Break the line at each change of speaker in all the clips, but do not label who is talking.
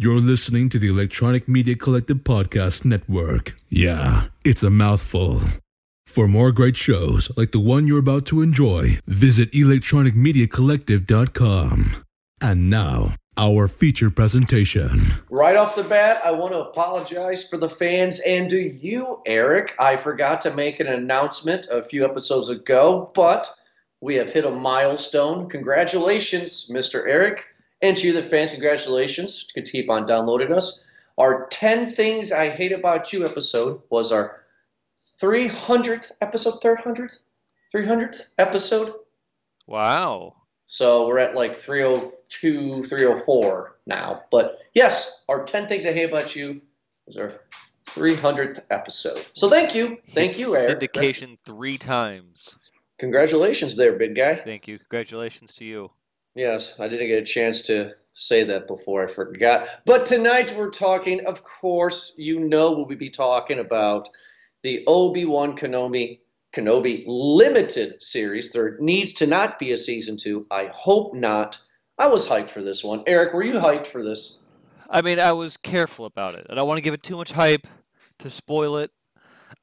You're listening to the Electronic Media Collective Podcast Network. Yeah, it's a mouthful. For more great shows like the one you're about to enjoy, visit electronicmediacollective.com. And now, our feature presentation.
Right off the bat, I want to apologize for the fans and to you, Eric. I forgot to make an announcement a few episodes ago, but we have hit a milestone. Congratulations, Mr. Eric. And to you, the fans, congratulations. to keep on downloading us. Our 10 Things I Hate About You episode was our 300th episode, 300th? 300th episode.
Wow.
So we're at like 302, 304 now. But yes, our 10 Things I Hate About You was our 300th episode. So thank you. Thank
Hit
you, Eric.
Syndication three times.
Congratulations there, big guy.
Thank you. Congratulations to you.
Yes, I didn't get a chance to say that before. I forgot. But tonight we're talking, of course, you know we'll be talking about the Obi-Wan Kenobi Kenobi limited series. There needs to not be a season two. I hope not. I was hyped for this one. Eric, were you hyped for this?
I mean, I was careful about it. I don't want to give it too much hype to spoil it.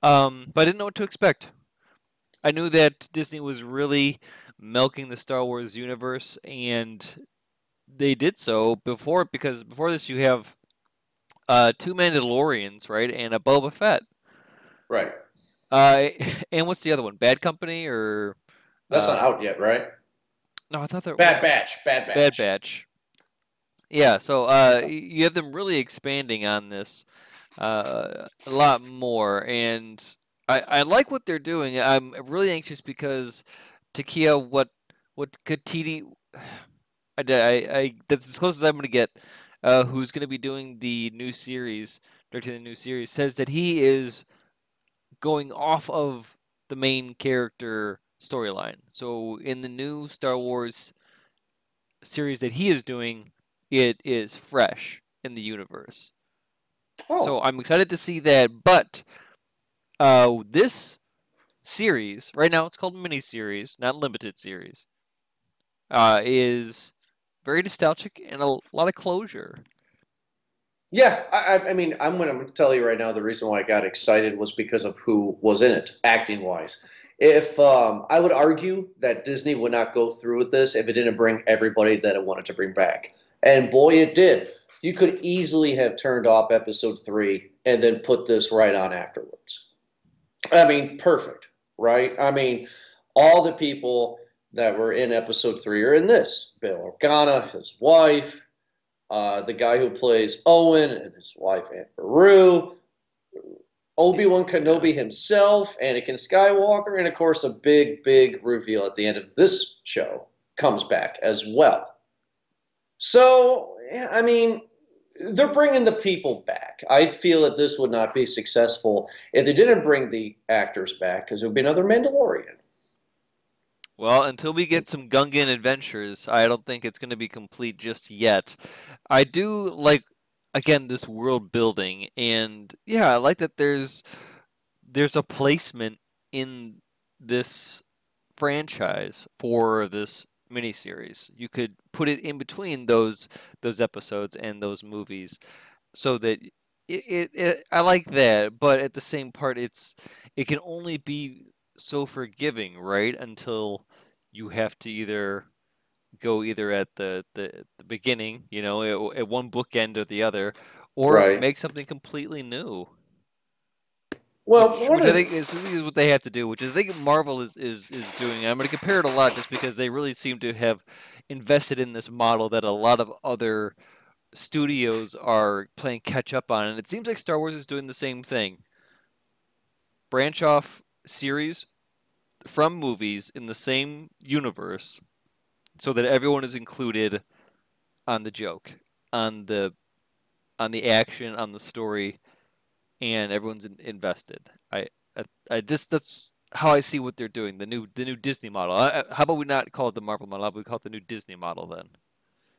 Um, but I didn't know what to expect. I knew that Disney was really milking the Star Wars universe, and they did so before because before this you have uh, two Mandalorians, right, and a Boba Fett.
Right.
Uh, and what's the other one? Bad Company or
That's
uh,
not out yet, right?
No, I thought there
Bad
was
Batch. Bad Batch.
Bad Batch. Yeah, so uh, you have them really expanding on this uh, a lot more, and I, I like what they're doing. I'm really anxious because Takia, what what Katiti, I, I, I that's as close as I'm going to get. Uh, who's going to be doing the new series, directing the new series, says that he is going off of the main character storyline. So in the new Star Wars series that he is doing, it is fresh in the universe.
Oh,
So I'm excited to see that. But uh, this series, right now it's called mini series, not limited series, uh, is very nostalgic and a lot of closure.
Yeah, I, I- mean, I'm going to tell you right now the reason why I got excited was because of who was in it, acting wise. If um, I would argue that Disney would not go through with this if it didn't bring everybody that it wanted to bring back, and boy, it did. You could easily have turned off episode three and then put this right on afterwards. I mean, perfect, right? I mean, all the people that were in episode three are in this. Bill Organa, his wife, uh, the guy who plays Owen and his wife Aunt Beru, Obi Wan Kenobi himself, Anakin Skywalker, and of course a big, big reveal at the end of this show comes back as well. So, I mean, they're bringing the people back. I feel that this would not be successful if they didn't bring the actors back, because it would be another Mandalorian.
Well, until we get some Gungan adventures, I don't think it's going to be complete just yet. I do like again this world building and yeah, I like that there's there's a placement in this franchise for this miniseries. You could put it in between those those episodes and those movies so that it, it, it I like that, but at the same part it's it can only be so forgiving, right? Until you have to either go either at the, the, the beginning, you know, at, at one bookend or the other, or
Right.
make something completely new.
Well,
which, which
of
I think is, is what they have to do, which I think Marvel is, is, is doing. And I'm going to compare it a lot just because they really seem to have invested in this model that a lot of other studios are playing catch up on. And it seems like Star Wars is doing the same thing. Branch off series from movies in the same universe so that everyone is included on the joke, on the on the action, on the story, and everyone's in, invested. I, I I just that's how I see what they're doing. The new the new Disney model. I, I- how about we not call it the Marvel model? We call it the new Disney model then?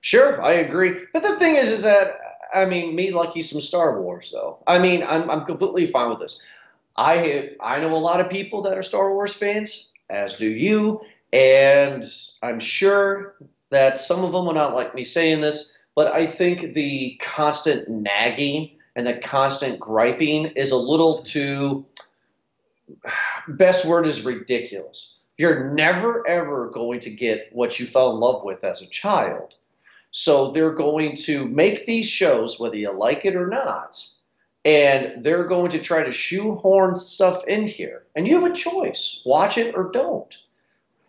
Sure, I agree. But the thing is, is that I mean, me lucky some Star Wars, though. I mean, I'm I'm completely fine with this. I I know a lot of people that are Star Wars fans, as do you, and I'm sure that some of them will not like me saying this, but I think the constant nagging and the constant griping is a little too. Best word is ridiculous. You're never ever going to get what you fell in love with as a child. So they're going to make these shows, whether you like it or not, and they're going to try to shoehorn stuff in here. And you have a choice watch it or don't.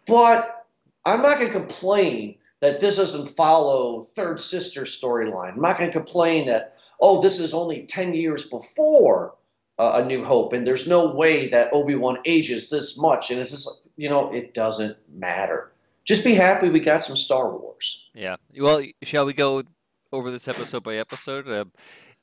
But I'm not going to complain that this doesn't follow Third Sister storyline. I'm not going to complain that, oh, this is only 10 years before uh, A New Hope, and there's no way that Obi Wan ages this much. And it's just, you know, it doesn't matter. Just be happy we got some Star Wars.
Yeah. Well, shall we go over this episode by episode? Uh,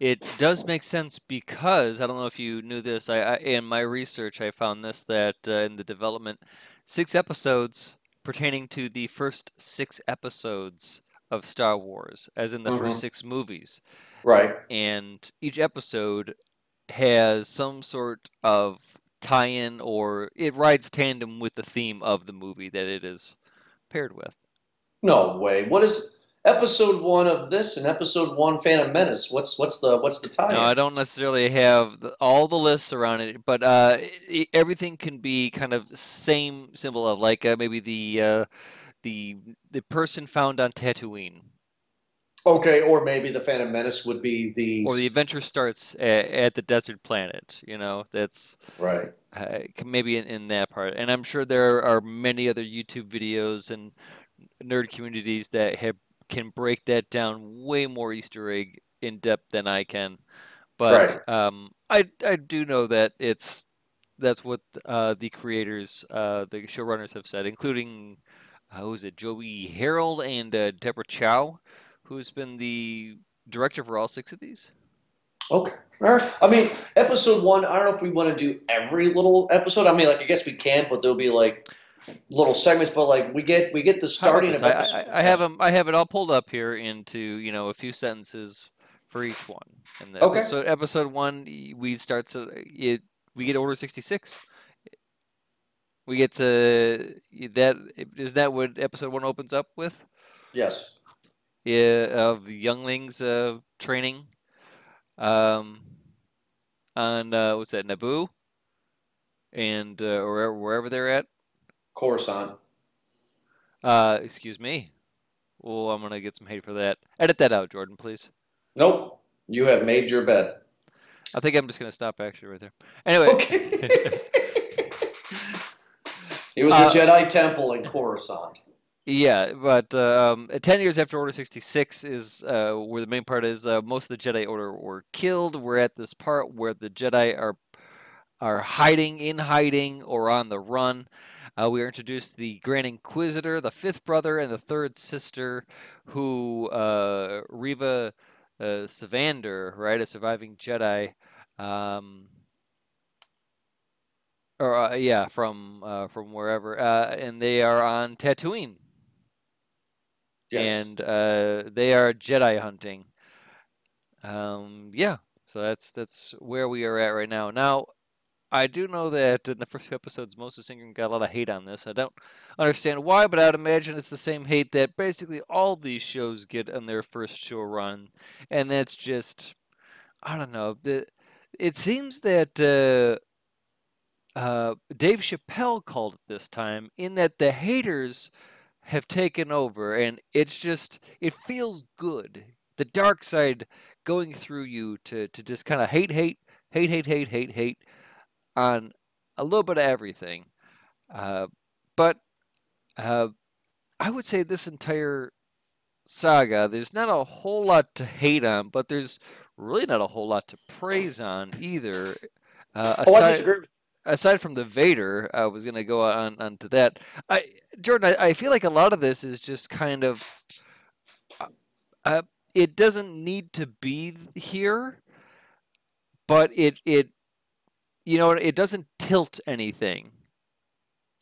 it does make sense because I don't know if you knew this. I, I in my research I found this that uh, in the development, six episodes pertaining to the first six episodes of Star Wars, as in the
Mhm.
first six movies.
Right.
And each episode has some sort of tie in or it rides tandem with the theme of the movie that it is paired with.
No way. What is episode one of this and episode one Phantom Menace? What's what's the what's the tie?
No, I don't necessarily have the, all the lists around it, but uh, i everything can be kind of same symbol of like uh, maybe the uh, the the person found on Tatooine,
Okay, or maybe the Phantom Menace would be the
or the adventure starts at, at the desert planet. You know, that's
right.
uh, maybe in, in that part. And I'm sure there are many other YouTube videos and nerd communities that have can break that down way more Easter egg in depth than I can. But um, I I do know that it's that's what uh, the creators, uh, the showrunners have said, including who is it, Joby Harold and uh, Deborah Chow, who's been the director for all six of these.
Okay. All right. I mean, episode one. I don't know if we want to do every little episode. I mean, like I guess we can, but there'll be like little segments. But like we get we get the starting of
I. I, I have 'em- I have it all pulled up here into you know a few sentences for each one. And the
Okay.
episode episode one, we start to it. We get Order sixty six. We get to that. Is that what episode one opens up with?
Yes.
Yeah, of younglings uh, training. Um, on uh, what's that Naboo, and uh, or wherever, they're at.
Coruscant.
Uh, excuse me. Well, I'm gonna get some hate for that. Edit that out, Jordan, please.
Nope. You have made your bed.
I think I'm just gonna stop actually right there. Anyway,
Okay. it was
Uh,
the Jedi Temple in Coruscant.
yeah, but um, uh, ten years after Order 66 is uh, where the main part is. Uh, most of the Jedi Order were killed. We're at this part where the Jedi are are hiding, in hiding, or on the run. Uh, we are introduced to the Grand Inquisitor, the fifth brother, and the third sister, who uh, Reva uh, Sevander, right, a surviving Jedi, um, or uh, yeah, from uh, from wherever, uh, and they are on Tatooine,
Yes.
and uh, they are Jedi hunting. Um, yeah, so that's that's where we are at right now. Now, I do know that in the first few episodes, Moses Ingram got a lot of hate on this. I don't understand why, but I'd imagine it's the same hate that basically all these shows get on their first show run, and that's just I don't know. The, it seems that uh, uh, Dave Chappelle called it this time, in that the haters have taken over, and it's just it feels good. The dark side going through you to to just kind of hate, hate, hate, hate, hate, hate, hate on a little bit of everything. Uh, but uh, I would say this entire saga, there's not a whole lot to hate on, but there's really not a whole lot to praise on either. Uh,
Oh, I disagree.
Aside from the Vader, I was gonna go on onto that. I Jordan, I, I feel like a lot of this is just kind of, uh, uh, it doesn't need to be here, but it it, you know, it doesn't tilt anything.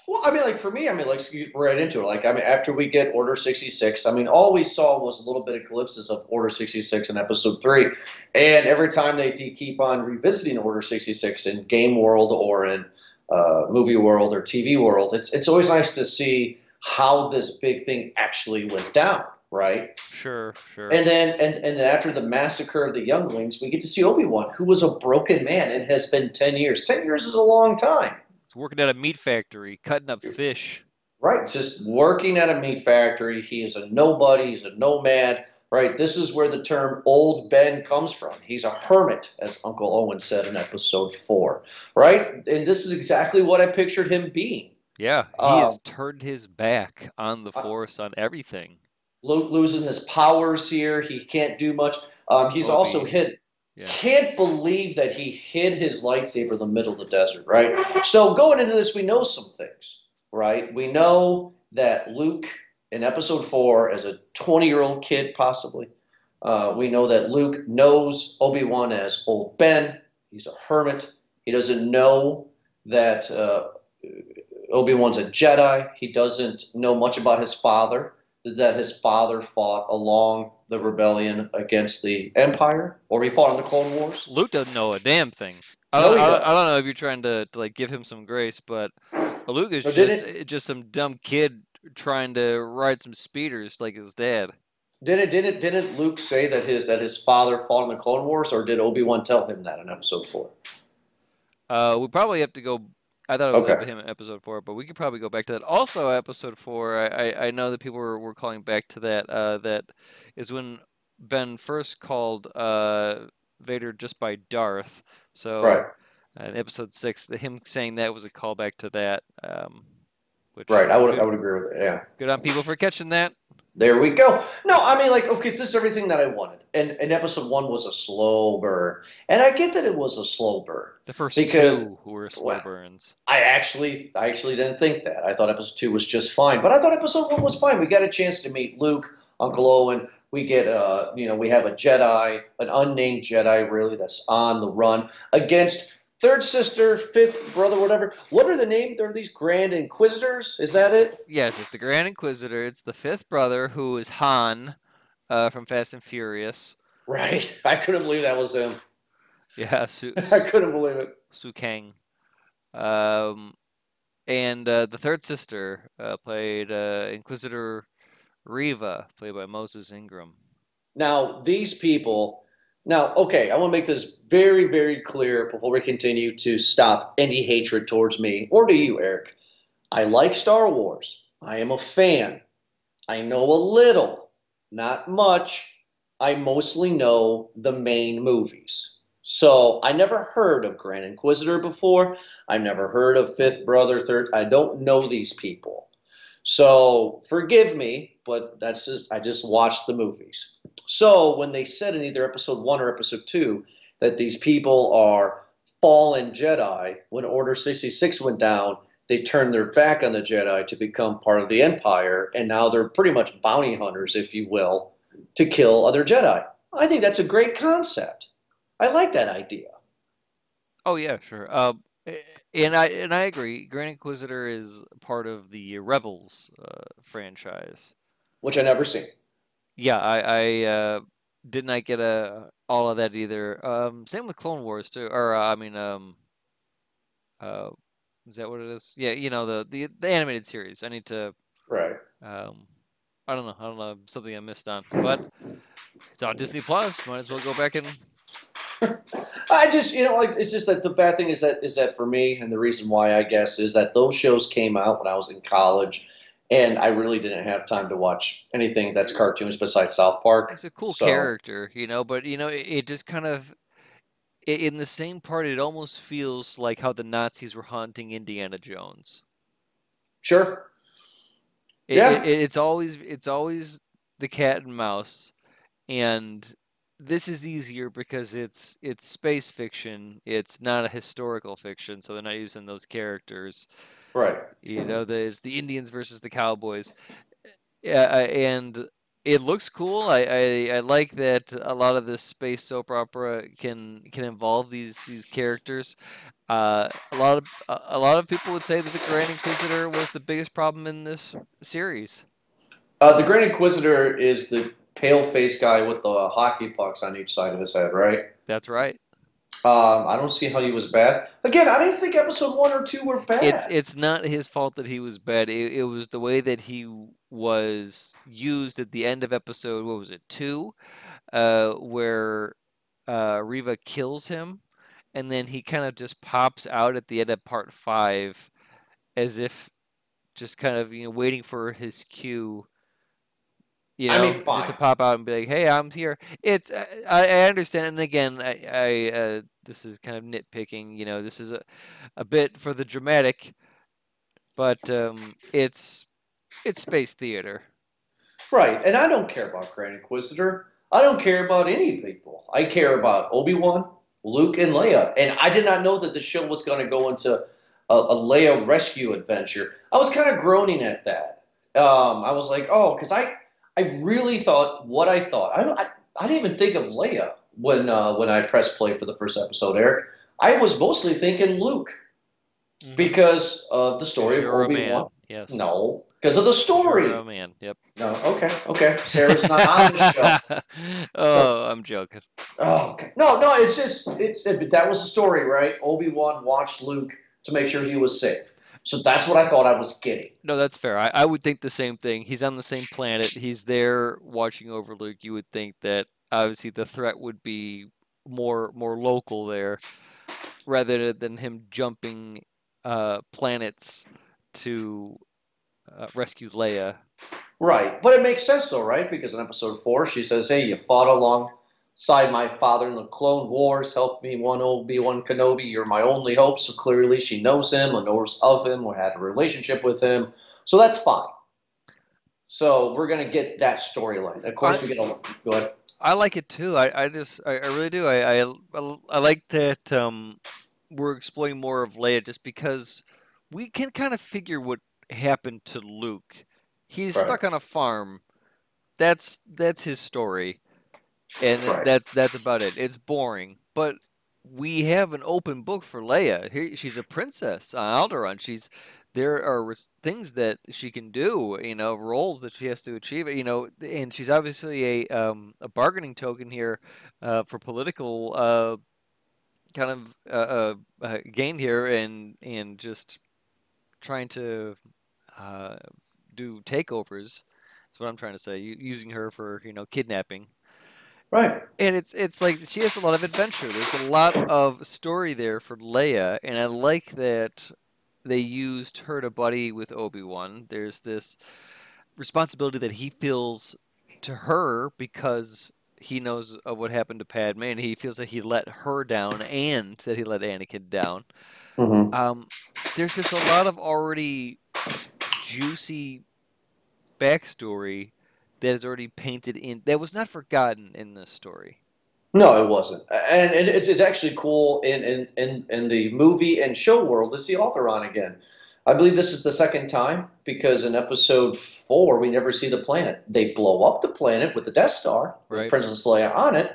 Well, I mean, like for me, I mean, like right into it. Like, I mean, after we get Order sixty six, I mean, all we saw was a little bit of glimpses of Order sixty six in Episode three, and every time they keep on revisiting Order sixty six in game world or in uh, movie world or TV world, it's it's always nice to see how this big thing actually went down. right?
Sure, sure.
And then and and then after the massacre of the younglings, we get to see Obi Wan, who was a broken man. It has been ten years. Ten years is a long time.
He's working at a meat factory, cutting up fish.
Right, just working at a meat factory. He is a nobody. He's a nomad. Right. This is where the term "old Ben" comes from. He's a hermit, as Uncle Owen said in episode four. Right, and this is exactly what I pictured him being.
Yeah, he
Um,
has turned his back on the
uh,
Force, on everything.
Lo- losing his powers here. He can't do much. Um, he's
Obi.
also hid.
Yeah.
Can't believe that he hid his lightsaber in the middle of the desert, right? So going into this, we know some things, right? We know that Luke in episode four, as a 20 year old kid, possibly, uh, we know that Luke knows Obi Wan as Old Ben. He's a hermit. He doesn't know that uh, Obi Wan's a Jedi. He doesn't know much about his father, that his father fought along the rebellion against the Empire, or he fought in the Clone Wars.
Luke doesn't know a damn thing. I don't,
he
I, don't. I don't know if you're trying to, to like give him some grace, but Luke is
No, did
just just some dumb kid trying to ride some speeders like his dad.
Didn't didn't didn't Luke say that his that his father fought in the Clone Wars, or did Obi Wan tell him that in Episode Four?
Uh, we probably have to go. I thought it was
Okay.
him in episode four, but we could probably go back to that. Also, episode four, I, I, I know that people were, were calling back to that. Uh, that is when Ben first called uh, Vader just by Darth. So
Right,
uh, in episode six, the, him saying that was a callback to that. Um, which
right. I would
good,
I would agree with it. Yeah.
good on people for catching that.
There we go. No, I mean, like, okay, so this is everything that I wanted. And, and episode one was a slow burn. And I get that it was a slow burn.
The first
Because-
two were slow
well,
burns.
I actually, I actually didn't think that. I thought episode two was just fine. But I thought episode one was fine. We got a chance to meet Luke, Uncle Owen. We get, uh, you know, we have a Jedi, an unnamed Jedi, really, that's on the run against third sister, fifth brother, whatever. What are the names? They're these Grand Inquisitors. Is that it?
Yes, it's the Grand Inquisitor. It's the fifth brother who is Han uh, from Fast and Furious.
Right. I couldn't believe that was him.
Yeah, Su,
I couldn't believe it.
Sung Kang. Um, and uh, the third sister uh, played uh, Inquisitor Reva, played by Moses Ingram.
Now, these people. Now, okay, I want to make this very, very clear before we continue to stop any hatred towards me or to you, Eric. I like Star Wars. I am a fan. I know a little, not much. I mostly know the main movies. So I never heard of Grand Inquisitor before. I've never heard of Fifth Brother, Third. I don't know these people. So forgive me, but that's just I just watched the movies. So when they said in either episode one or episode two that these people are fallen Jedi, when Order 66 went down, they turned their back on the Jedi to become part of the Empire, and now they're pretty much bounty hunters, if you will, to kill other Jedi. I think that's a great concept. I like that idea.
Oh yeah, sure. Uh, and I and I agree. Grand Inquisitor is part of the Rebels uh, franchise.
Which I never seen.
Yeah, I, I uh, did not get a all of that either. Um, same with Clone Wars too, or uh, I mean, um, uh, is that what it is? Yeah, you know the the, the animated series. I need to.
Right.
Um, I don't know. I don't know something I missed on, but it's on Disney Plus. Might as well go back and.
I just, you know, like it's just that the bad thing is that is that for me, and the reason why I guess is that those shows came out when I was in college, and I really didn't have time to watch anything that's cartoons besides South Park.
It's a cool
So-
character, you know, but you know, it, it just kind of i- in the same part, it almost feels like how the Nazis were haunting Indiana Jones.
Sure.
It,
Yeah.
it, it's always it's always the cat and mouse, and this is easier because it's it's space fiction. It's not a historical fiction, so they're not using those characters.
Right.
You know, there's the Indians versus the Cowboys. Yeah, and it looks cool. I, I, I like that a lot of this space soap opera can can involve these these characters. Uh, a lot of a a lot of people would say that the Grand Inquisitor was the biggest problem in this series.
Uh, the Grand Inquisitor is the pale-faced guy with the hockey pucks on each side of his head, right?
That's right.
Um, I don't see how he was bad. Again, I didn't think episode one or two were bad.
It's it's not his fault that he was bad. It, it was the way that he was used at the end of episode. What was it two? Uh, where uh, Reva kills him, and then he kind of just pops out at the end of part five, as if just kind of you know waiting for his cue. You know,
I mean,
just to pop out and be like, "Hey, I'm here." It's I, I understand, and again, I, I uh, this is kind of nitpicking. You know, this is a, a bit for the dramatic, but um, it's it's space theater.
Right, and I don't care about Grand Inquisitor. I don't care about any people. I care about Obi Wan, Luke, and Leia. And I did not know that the show was going to go into a, a Leia rescue adventure. I was kind of groaning at that. Um, I was like, oh, because I, I really thought what I thought. I, don't- I, I didn't even think of Leia when uh, when I pressed play for the first episode, Eric. I was mostly thinking Luke because of the story of
You're a
Obi. Wan.
Yes.
No, because of the story.
You're man. Yep.
No, okay, okay. Sarah's not on the show.
oh, I'm joking.
Oh, okay. No, no, it's just it's it, that was the story, right? Obi Wan watched Luke to make sure he was safe. So that's what I thought I was getting.
No, that's fair. I, I would think the same thing. He's on the same planet. He's there watching over Luke. You would think that obviously the threat would be more more local there, rather than him jumping uh, planets to uh, rescue Leia.
Right, but it makes sense though, right? Because in episode four, she says, "Hey, you fought alongside my father in the Clone Wars, helped me one Obi Wan Kenobi. You're my only hope." So clearly, she knows him, or knows of him, or had a relationship with him. So that's fine. So we're gonna get that storyline. Of course,
I-
we get a go ahead.
I like it too. I, I just I, I really do. I, I I like that um we're exploring more of Leia just because we can kind of figure what happened to Luke. He's
Right.
stuck on a farm. That's that's his story. And
Right.
that's that's about it. It's boring, but we have an open book for Leia. Here, she's a princess on Alderaan. She's there are things that she can do, you know, roles that she has to achieve, you know, and she's obviously a um, a bargaining token here uh, for political uh, kind of uh, uh, uh, gain here, and and just trying to uh, do takeovers. That's what I'm trying to say. Using her for you know kidnapping
Right.
and it's it's like she has a lot of adventure. There's a lot of story there for Leia, and I like that they used her to buddy with Obi Wan. There's this responsibility that he feels to her because he knows of what happened to Padme, and he feels that he let her down, and that he let Anakin down.
Mm-hmm.
Um, there's just a lot of already juicy backstory that is already painted in that was not forgotten in this story.
No, it wasn't, and it, it's it's actually cool in, in in in the movie and show world to see Alderaan again. I believe this is the second time because in episode four we never see the planet. They blow up the planet with the Death Star with Princess Leia on it.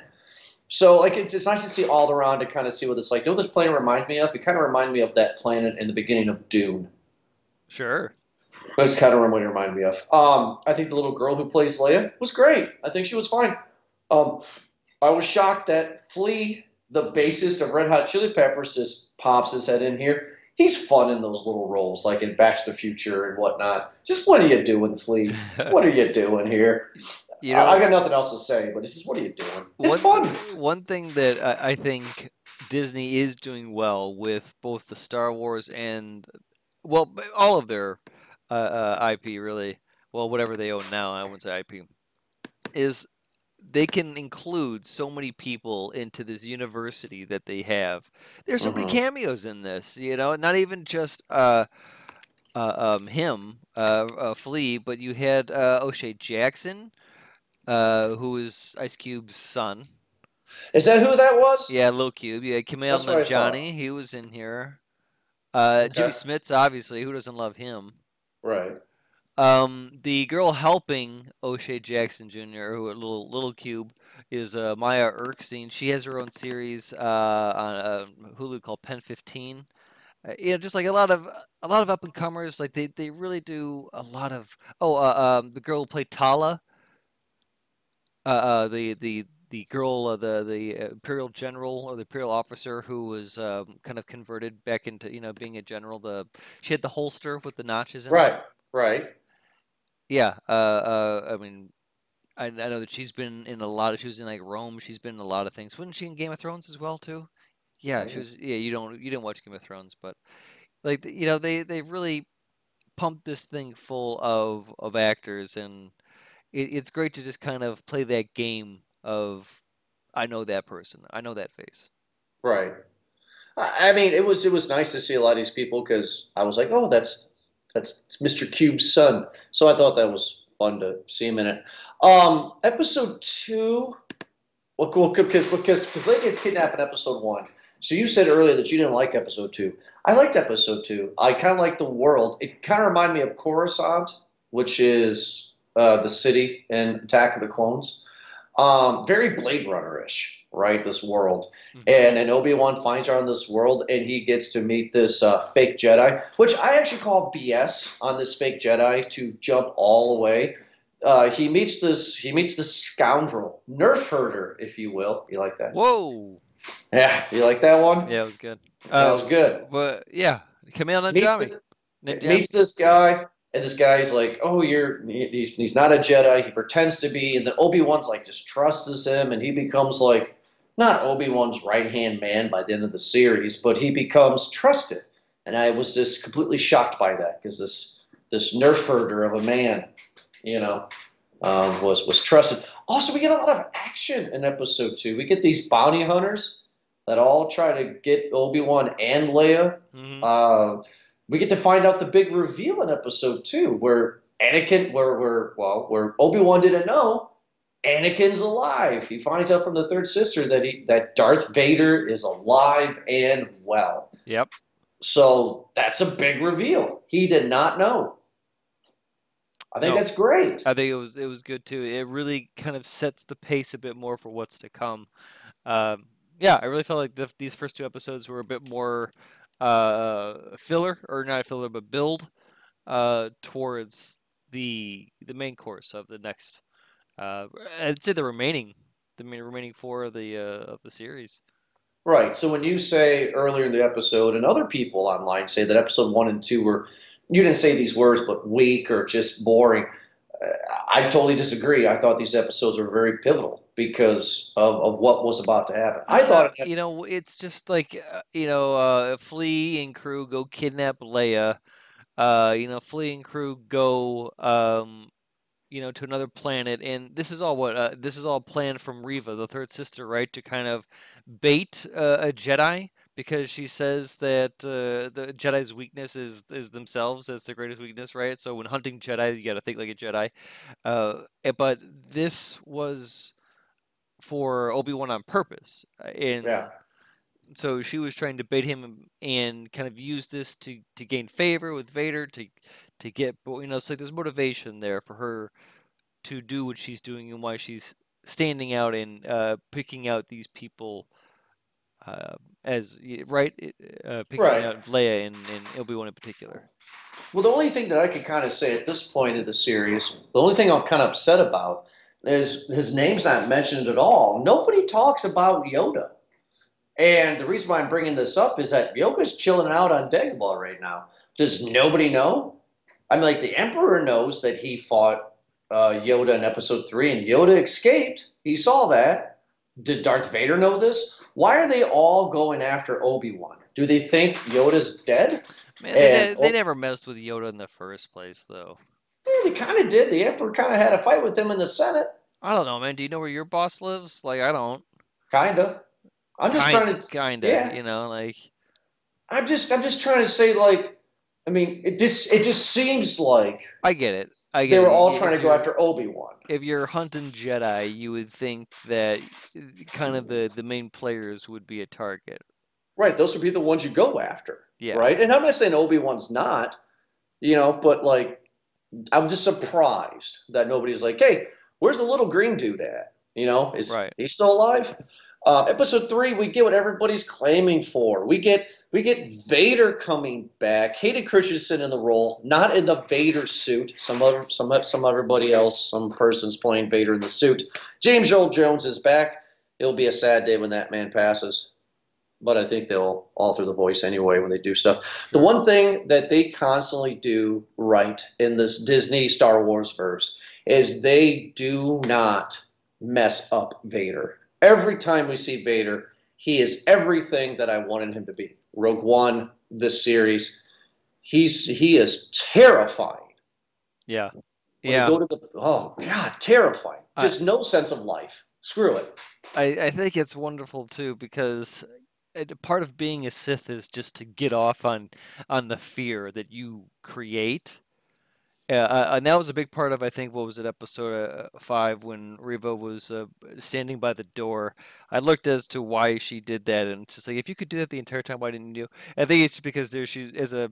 So like it's it's nice to see Alderaan to kind of see what it's like. You know this planet reminds me of? It kind of reminded me of that planet in the beginning of Dune.
Sure.
That's kind of what it reminded me of. Um, I think the little girl who plays Leia was great. I think she was fine. Um, I was shocked that Flea, the bassist of Red Hot Chili Peppers, just pops his head in here. He's fun in those little roles, like in Back to the Future and whatnot. Just what are you doing, Flea? What are you doing here?
you
I, I got nothing else to say, but it's just what are you doing? It's
one,
fun.
one thing that I, I think Disney is doing well with both the Star Wars and, well, all of their uh, uh, IP, really, well, whatever they own now, I wouldn't say IP, is they can include so many people into this university that they have. There's so many cameos in this, you know, not even just uh, uh, um, him, uh, uh, Flea, but you had uh, O'Shea Jackson, uh, who is Ice Cube's son.
Is that who that was?
Yeah, Lil Cube. You had Kumail
That's what I thought.
Nanjiani. He was in here. Uh, Jimmy
Okay.
Smits, obviously. Who doesn't love him?
Right.
Um, the girl helping O'Shea Jackson Jr., who a little little Cube, is uh, Maya Erskine. She has her own series uh, on uh, Hulu called Pen Fifteen. Uh, you know, just like a lot of a lot of up and comers, like they, they really do a lot of. Oh, uh, um, the girl who played Tala. Uh, the the the girl, uh, the the imperial general or the imperial officer who was um, kind of converted back into you know being a general. The she had the holster with the notches in
Right,
it.
right. right.
Yeah, uh, uh, I mean, I, I know that she's been in a lot of. She was in like Rome. She's been in a lot of things. Wasn't she in Game of Thrones as well too? Yeah, she was. Yeah, you don't you didn't watch Game of Thrones, but like you know they they really pumped this thing full of of actors, and it, it's great to just kind of play that game of I know that person, I know that face.
Right. I mean, it was it was nice to see a lot of these people because I was like, oh, that's that's Mr. Cube's son. So I thought that was fun to see him in it. Um, episode two, well, cool, because because because Lake gets kidnapped in episode one. So you said earlier that you didn't like episode two. I liked episode two. I kind of liked the world. It kind of reminded me of Coruscant, which is uh, the city in Attack of the Clones. Um, very Blade Runner-ish, right? This world. And then Obi Wan finds her on this world, and he gets to meet this uh, fake Jedi, which I actually call BS on this fake Jedi to jump all the way. Uh, he meets this he meets this scoundrel, nerf herder, if you will. You like that?
Whoa,
Yeah, you like that one?
yeah, it was good.
that was
Um,
good.
But yeah,
Meets,
Nanjiani.
the-
Nanjiani.
meets this guy, and this guy's like, "Oh, you're he's, he's not a Jedi. He pretends to be." And then Obi Wan's like distrusts him, and he becomes like not Obi Wan's right hand man by the end of the series, but he becomes trusted. And I was just completely shocked by that because this this nerf herder of a man, you know, um, was was trusted. Also, we get a lot of action in episode two. We get these bounty hunters that all try to get Obi Wan and Leia.
Mhm.
Uh, we get to find out the big reveal in episode two, where Anakin, where where well, where Obi Wan didn't know, Anakin's alive. He finds out from the third sister that he that Darth Vader is alive and well.
Yep.
So that's a big reveal. He did not know. I think
No.
that's great.
I think it was it was good too. It really kind of sets the pace a bit more for what's to come. Um, yeah, I really felt like the, these first two episodes were a bit more uh, filler, or not a filler, but build uh, towards the the main course of the next. Uh, I'd say the remaining, the remaining four of the uh, of the series.
Right. So when you say earlier in the episode, and other people online say that episode one and two were, you didn't say these words, but weak or just boring. Uh, I totally disagree. I thought these episodes were very pivotal because of, of what was about to happen. I thought,
you know, it's just like uh, you know, uh, Flea and crew go kidnap Leia. Uh, you know, Flea and crew go, um, you know, to another planet, and this is all what uh, this is all planned from Reva, the third sister, right, to kind of bait uh, a Jedi because she says that uh, the Jedi's weakness is is themselves. That's their greatest weakness, right? So when hunting Jedi, you got to think like a Jedi. Uh, eh, but this was for Obi Wan on purpose, uh, and
yeah,
so she was trying to bait him and kind of use this to to gain favor with Vader to to get but you know it's like there's motivation there for her to do what she's doing and why she's standing out and uh, picking out these people uh, as right uh, picking
Right.
out Leia and, and Obi Wan in particular.
Well, the only thing that I can kind of say at this point of the series, the only thing I'm kind of upset about is his name's not mentioned at all. Nobody talks about Yoda. And the reason why I'm bringing this up is that Yoda's chilling out on Dagobah right now. Does nobody know? I mean, like, the Emperor knows that he fought uh, Yoda in episode three, and Yoda escaped. He saw that. Did Darth Vader know this? Why are they all going after Obi Wan? Do they think Yoda's dead?
Man, they,
And
ne- they never messed with Yoda in the first place, though.
They kind of did. The Emperor kind of had a fight with him in the Senate.
I don't know, man. Do you know where your boss lives? Like, I don't.
Kind of. I'm just
Kinda,
trying to.
kinda,
yeah.
you know, like.
I'm just. I'm just trying to say, like. I mean, it just. It just seems like
I get it. I get
they were
it.
all
If
trying to go after Obi Wan.
If you're hunting Jedi, you would think that kind of the, the main players would be a target.
Right. Those would be the ones you go after.
Yeah.
Right. And I'm not saying Obi Wan's not. You know, but like, I'm just surprised that nobody's like, hey, where's the little green dude at? You know, is
Right.
he still alive? Uh, episode three, we get what everybody's claiming for. We get we get Vader coming back. Hayden Christensen in the role, not in the Vader suit. Some other some some everybody else, some person's playing Vader in the suit. James Earl Jones is back. It'll be a sad day when that man passes but I think they'll alter the voice anyway when they do stuff. The one thing that they constantly do right in this Disney Star Wars verse is they do not mess up Vader. Every time we see Vader, he is everything that I wanted him to be. Rogue One, this series, he's he is terrifying.
Yeah.
When
yeah.
go to the, oh God, terrifying. Just I, no sense of life. Screw it.
I, I think it's wonderful too because part of being a Sith is just to get off on on the fear that you create uh, and that was a big part of I think what was it episode uh, five when Reva was uh, standing by the door. I looked as to why she did that, and just like if you could do that the entire time, why didn't you? I think it's because there she as a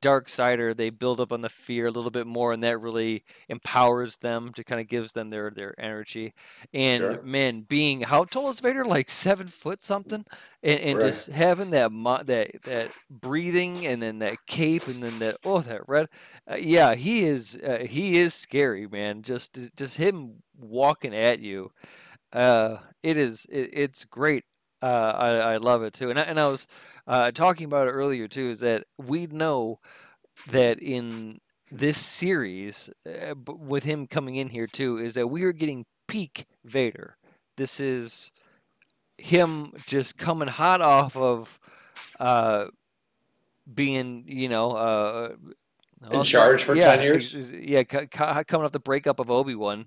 dark sider, they build up on the fear a little bit more, and that really empowers them to kind of gives them their their energy. And sure. man, being how tall is Vader? Like seven foot something, and, and right. just having that that that breathing, and then that cape, and then that oh that red, uh, yeah, he is uh, he is scary, man. Just just him walking at you, uh, it is it, it's great. Uh, I I love it too, and I, and I was uh, talking about it earlier too. Is that we know that in this series, uh, with him coming in here too, is that we are getting peak Vader. This is him just coming hot off of uh, being, you know, uh,
in charge for
yeah,
10 years
yeah coming off the breakup of obi-wan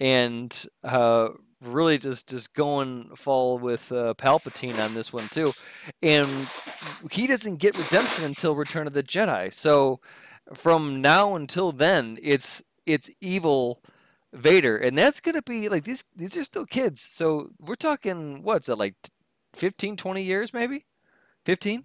and uh, really just just going fall with uh, palpatine on this one too and he doesn't get redemption until return of the jedi. So from now until then it's it's evil vader and that's gonna be like these these are still kids. So we're talking what's it like 15 20 years maybe? 15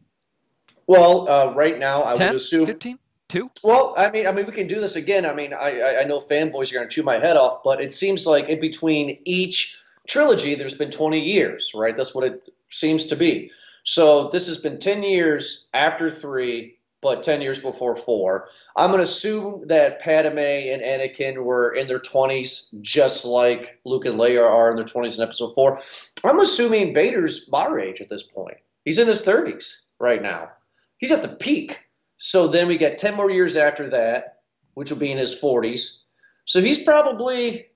well uh, right now i 10, would assume
15 Two?
Well, I mean, I mean, we can do this again. I mean, I I know fanboys are going to chew my head off, but it seems like in between each trilogy, there's been 20 years, right? That's what it seems to be. So this has been 10 years after three, but 10 years before four. I'm going to assume that Padme and Anakin were in their 20s, just like Luke and Leia are in their 20s in episode four. I'm assuming Vader's our age at this point. He's in his 30s right now. He's at the peak so then we got 10 more years after that, which will be in his 40s. So he's probably,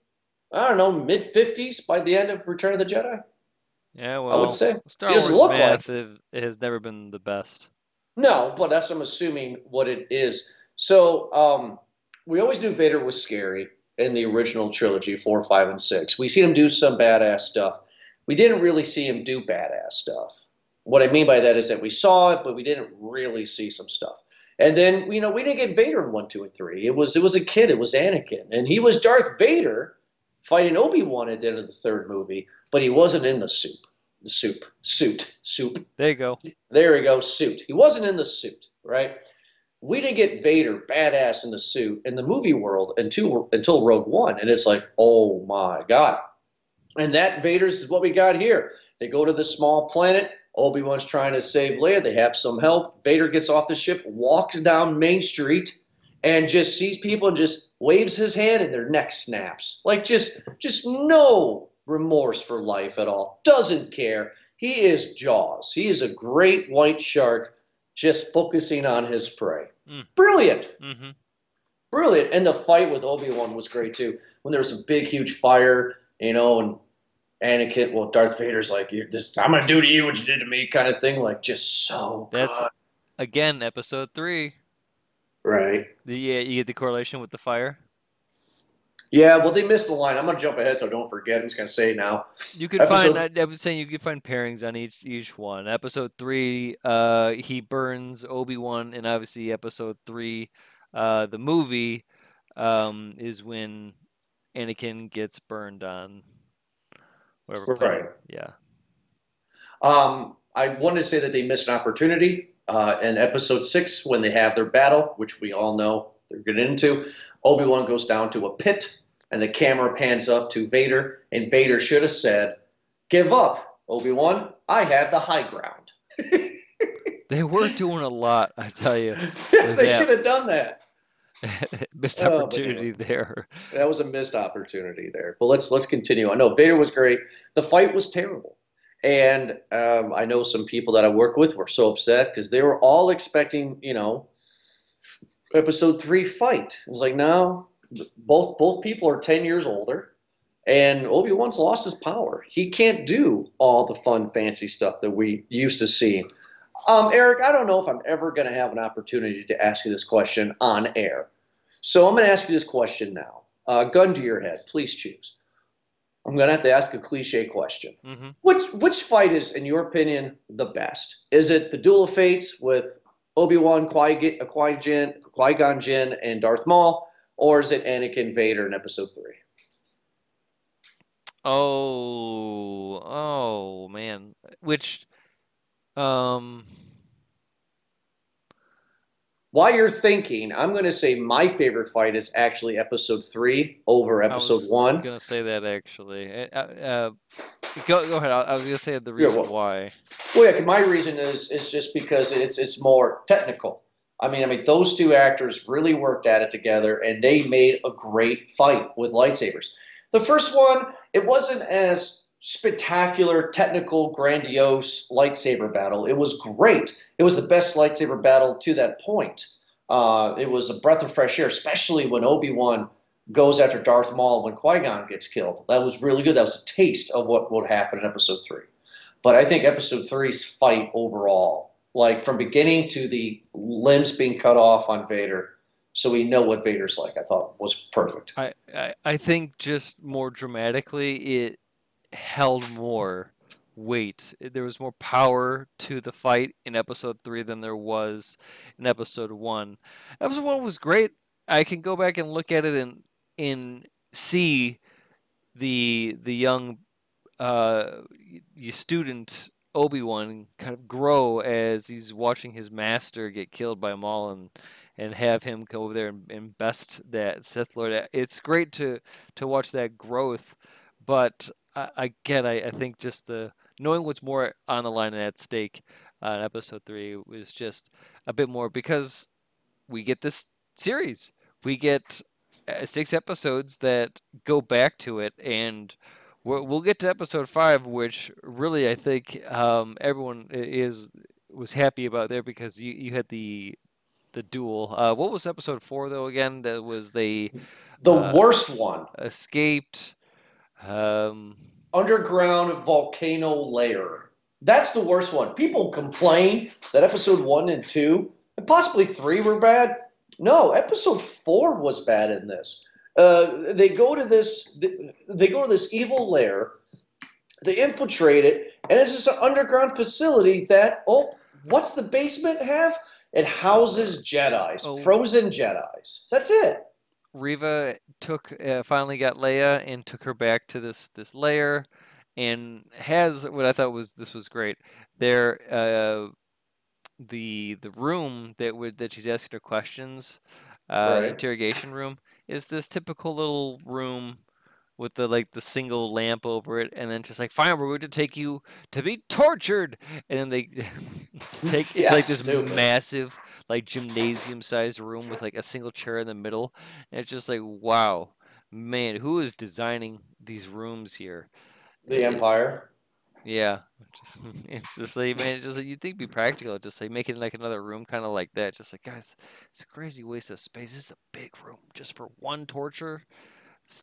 I don't know, mid 50s by the end of Return of the Jedi.
Yeah, well, I would say Star Wars math
like
it has never been the best.
No, but that's I'm assuming what it is. So um, we always knew Vader was scary in the original trilogy, four, five, and six. We see him do some badass stuff. We didn't really see him do badass stuff. What I mean by that is that we saw it, but we didn't really see some stuff. And then you know we didn't get Vader in one, two, and three. It was it was a kid. It was Anakin, and he was Darth Vader fighting Obi Wan at the end of the third movie, but he wasn't in the soup. The soup, suit, soup.
There you go.
There we go, suit. He wasn't in the suit, right? We didn't get Vader badass in the suit in the movie world until until Rogue One, and it's like, oh my god. And that Vader's is what we got here. They go to the small planet Obi-Wan's trying to save Leia. They have some help. Vader gets off the ship, walks down Main Street, and just sees people and just waves his hand and their neck snaps. Like just just no remorse for life at all. Doesn't care. He is Jaws. He is a great white shark just focusing on his prey. Mm. Brilliant.
Mm-hmm.
Brilliant. And the fight with Obi-Wan was great too. When there was a big, huge fire, you know, and Anakin, well, Darth Vader's like, "You're just, I'm gonna do to you what you did to me," kind of thing. Like, just so.
That's
good.
again episode three.
Right.
The, yeah, you get the correlation with the fire.
Yeah, well, they missed the line. I'm gonna jump ahead, so don't forget. I'm just gonna say now.
You could episode... find. I was saying you could find pairings on each each one. Episode three, uh, he burns Obi Wan, and obviously episode three, uh, the movie, um, is when Anakin gets burned on Whatever.
Right.
Yeah.
Um, I wanted to say that they missed an opportunity uh, in episode six when they have their battle, which we all know they're getting into. Obi Wan goes down to a pit, and the camera pans up to Vader, and Vader should have said, "Give up. Obi Wan, I had the high ground.
they were doing a lot, I tell you.
they should have done that.
Missed
Oh, man.
opportunity there.
That was a missed opportunity there. But let's let's continue. I know Vader was great. The fight was terrible, and um, I know some people that I work with were so upset because they were all expecting, you know, Episode three fight. It's like no, both both people are ten years older, and Obi Wan's lost his power. He can't do all the fun, fancy stuff that we used to see. Um, Eric, I don't know if I'm ever going to have an opportunity to ask you this question on air. So I'm going to ask you this question now. Uh, gun to your head, please choose. I'm going to have to ask a cliche question.
hmm
Which which fight is, in your opinion, the best? Is it the Duel of Fates with Obi Wan, Qui Gon, Qui Gon Jinn, and Darth Maul, or is it Anakin Vader in Episode Three?
Oh, oh man. Which, um,
While you're thinking, I'm going to say my favorite fight is actually Episode Three over episode one.
I
Episode
was
One.
gonna say that actually. Uh, uh, go go ahead. I, I was gonna say the reason
well-
why.
Well, yeah, my reason is is just because it's it's more technical. I mean, I mean, those two actors really worked at it together, and they made a great fight with lightsabers. The first one, it wasn't as spectacular, technical, grandiose lightsaber battle. It was great. It was the best lightsaber battle to that point. Uh, it was a breath of fresh air, especially when Obi Wan goes after Darth Maul when Qui Gon gets killed. That was really good. That was a taste of what would happen in Episode Three. But I think Episode Three's fight overall, like from beginning to the limbs being cut off on Vader, so we know what Vader's like, I thought was perfect.
I, I I think just more dramatically, it held more weight. There was more power to the fight in episode three than there was in episode one. Episode one was great. I can go back and look at it and and see the the young uh student Obi-Wan kind of grow as he's watching his master get killed by Maul and and have him go over there and, and best that Sith Lord. It's great to to watch that growth, but I, again, I, I think just the knowing what's more on the line and at stake uh, in episode three was just a bit more because we get this series. We get uh, six episodes that go back to it, and we'll, we'll get to episode five, which really I think um, everyone is was happy about there because you, you had the the duel. Uh, what was episode four though? Again, that was they
The
Uh,
worst one,
escaped. Um,
underground volcano lair. That's the worst one. People complain that episode one and two, and possibly three, were bad. No, episode four was bad in this. Uh, they go to this. They go to this evil lair. They infiltrate it, and it's just an underground facility that. Oh, what's the basement have? It houses Jedi's,
Oh.
frozen Jedi's. That's it.
Reva took uh, finally got Leia and took her back to this this lair, and has what I thought was this was great. There, uh, the the room that would that she's asking her questions, uh,
Right.
interrogation room, is this typical little room with the like the single lamp over it, and then just like, fine, we're going to take you to be tortured, and then they take it's
Yeah,
like this
stupid.
massive like gymnasium sized room with like a single chair in the middle and it's just like wow man who is designing these rooms here?
The
It-
Empire.
yeah. Just, it's just like man just like you think be practical just like make it like another room kind of like that just like guys it's a crazy waste of space. This is a big room just for one torture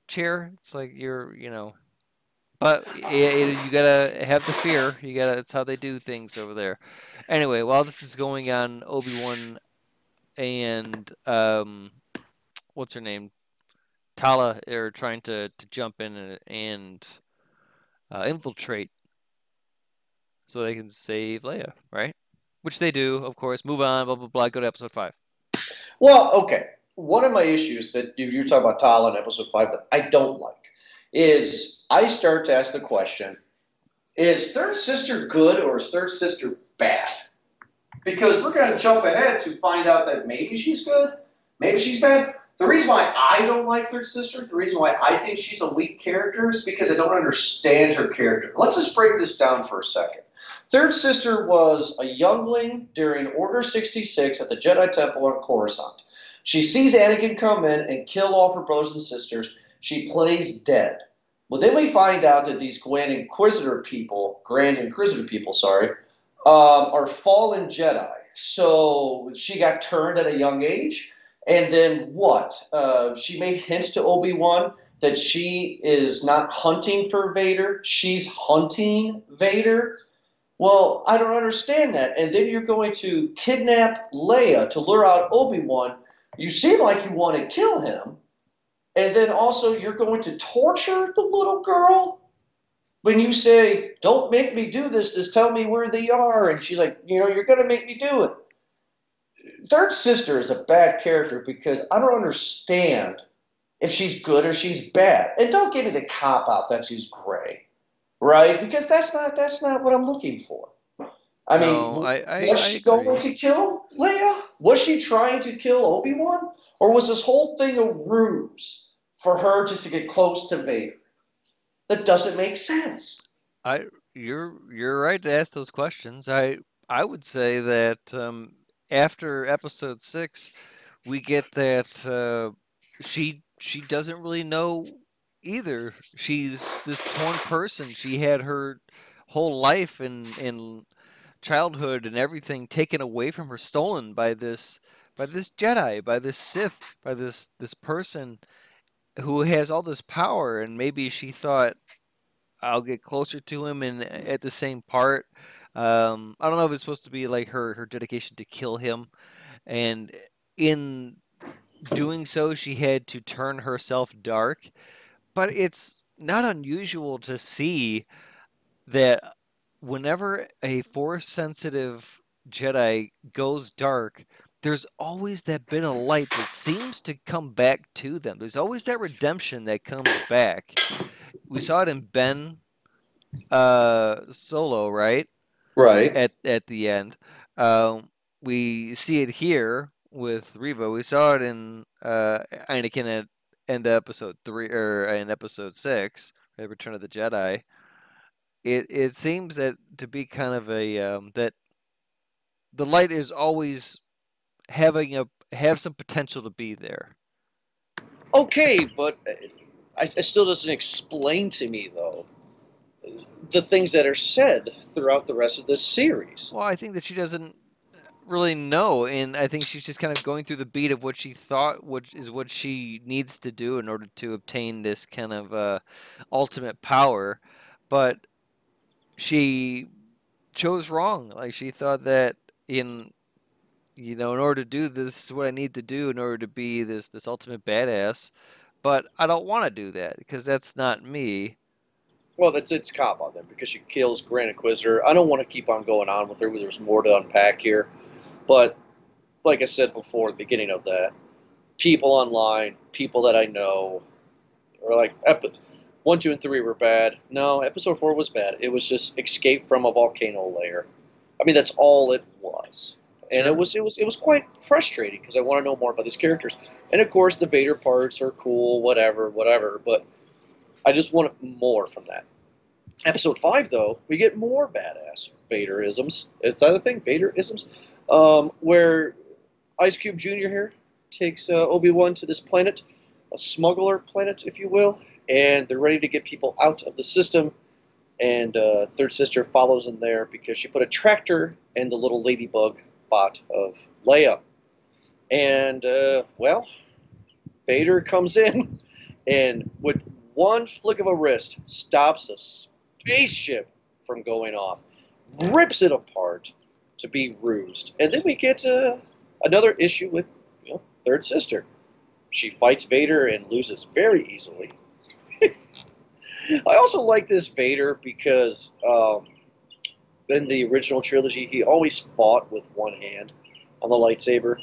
chair it's like you're you know but i i- you gotta have the fear. You gotta that's how they do things over there. Anyway while this is going on obi-wan and um what's her name? Tala are trying to to jump in and, and uh, infiltrate so they can save leia right? Which they do of course. Move on blah blah blah. Go to episode five.
Well, okay. One of my issues that you, talk about Tala in episode five that I don't like is I start to ask the question: Is third sister good or is third sister bad? Because we're going to jump ahead to find out that maybe she's good, maybe she's bad. The reason why I don't like Third Sister, the reason why I think she's a weak character is because I don't understand her character. Let's just break this down for a second. Third Sister was a youngling during Order 66 at the Jedi Temple on Coruscant. She sees Anakin come in and kill off her brothers and sisters. She plays dead. Well, then we find out that these Grand Inquisitor people, Grand Inquisitor people, sorry, um, are fallen Jedi. So she got turned at a young age. And then what? Uh, she made hints to Obi Wan that she is not hunting for Vader, she's hunting Vader. Well, I don't understand that. And then you're going to kidnap Leia to lure out Obi Wan. You seem like you want to kill him. And then also, you're going to torture the little girl when you say, Don't make me do this, just tell me where they are. And she's like, You know, you're going to make me do it. Third Sister is a bad character because I don't understand if she's good or she's bad. And don't give me the cop out that she's gray right? Because that's not that's not what I'm looking for. I mean,
No, I- I-
was
I
she going to kill Leia? Was she trying to kill Obi Wan, or was this whole thing a ruse for her just to get close to Vader? That doesn't make sense.
I you're you're right to ask those questions. I I would say that um, after episode six, we get that uh, she she doesn't really know either. She's this torn person. She had her whole life and and childhood and everything taken away from her, stolen by this by this Jedi, by this Sith, by this this person who has all this power. And maybe she thought I'll get closer to him and at the same part. Um, I don't know if it's supposed to be like her her dedication to kill him, and in doing so, she had to turn herself dark. But it's not unusual to see that whenever a force sensitive Jedi goes dark, there's always that bit of light that seems to come back to them. There's always that redemption that comes back. We saw it in Ben uh, Solo, right?
Right.
At at the end. Um, we see it here with Reva. We saw it in uh, Anakin at end of episode three or in episode six, Return of the Jedi. It it seems that to be kind of a um, that the light is always having a have some potential to be there.
Okay, but uh, I, it still doesn't explain to me though the things that are said throughout the rest of this series.
Well, I think that she doesn't really know, and I think she's just kind of going through the beat of what she thought what is what she needs to do in order to obtain this kind of uh, ultimate power, but she chose wrong. Like she thought that in you know, in order to do this, this is what I need to do in order to be this this ultimate badass. But I don't want to do that because that's not me.
Well, that's it's cop on them because she kills Grand Inquisitor. I don't want to keep on going on with her. There's more to unpack here, but like I said before, the beginning of that, people online, people that I know, are like, one, two, and three were bad. No, episode four was bad. It was just escape from a volcano layer. I mean, that's all it was, and
Sure.
it was it was it was quite frustrating because I want to know more about these characters. And of course, the Vader parts are cool, whatever, whatever. But I just want more from that. Episode five, though, we get more badass Vaderisms. Is that a thing? Vaderisms, um, where Ice Cube Jr. here takes uh, Obi Wan to this planet, a smuggler planet, if you will, and they're ready to get people out of the system. And uh, Third Sister follows in there because she put a tractor in the little ladybug bot of Leia. And uh, well, Vader comes in and with one flick of a wrist stops a spaceship from going off, rips it apart to be rused, and then we get uh, another issue with you know, Third Sister. She fights Vader and loses very easily. I also like this Vader because um, in the original trilogy, he always fought with one hand on the lightsaber,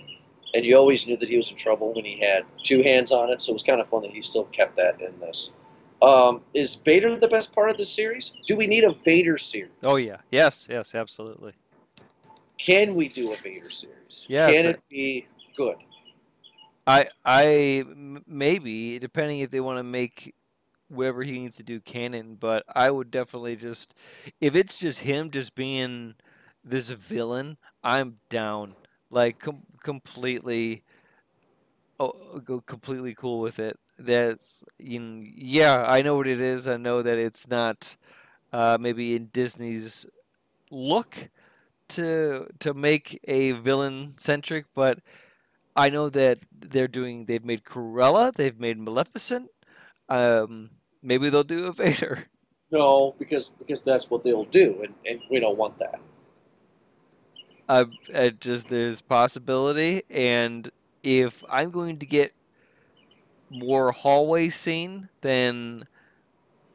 and you always knew that he was in trouble when he had two hands on it. So it was kind of fun that he still kept that in this. Um, is Vader the best part of the series? Do we need a Vader series?
Oh yeah, yes, yes, absolutely.
Can we do a Vader series?
Yes,
Can it be good?
I I maybe depending if they want to make whatever he needs to do canon, but I would definitely just if it's just him just being this villain, I'm down. Like com- completely oh, go completely cool with it. That's you know, yeah, I know what it is. I know that it's not uh, maybe in Disney's look to to make a villain centric, but I know that they're doing. They've made Cruella. They've made Maleficent. Um, maybe they'll do a Vader.
No, because because that's what they'll do, and, and we don't want that.
I just there's possibility, and if I'm going to get more hallway scene, then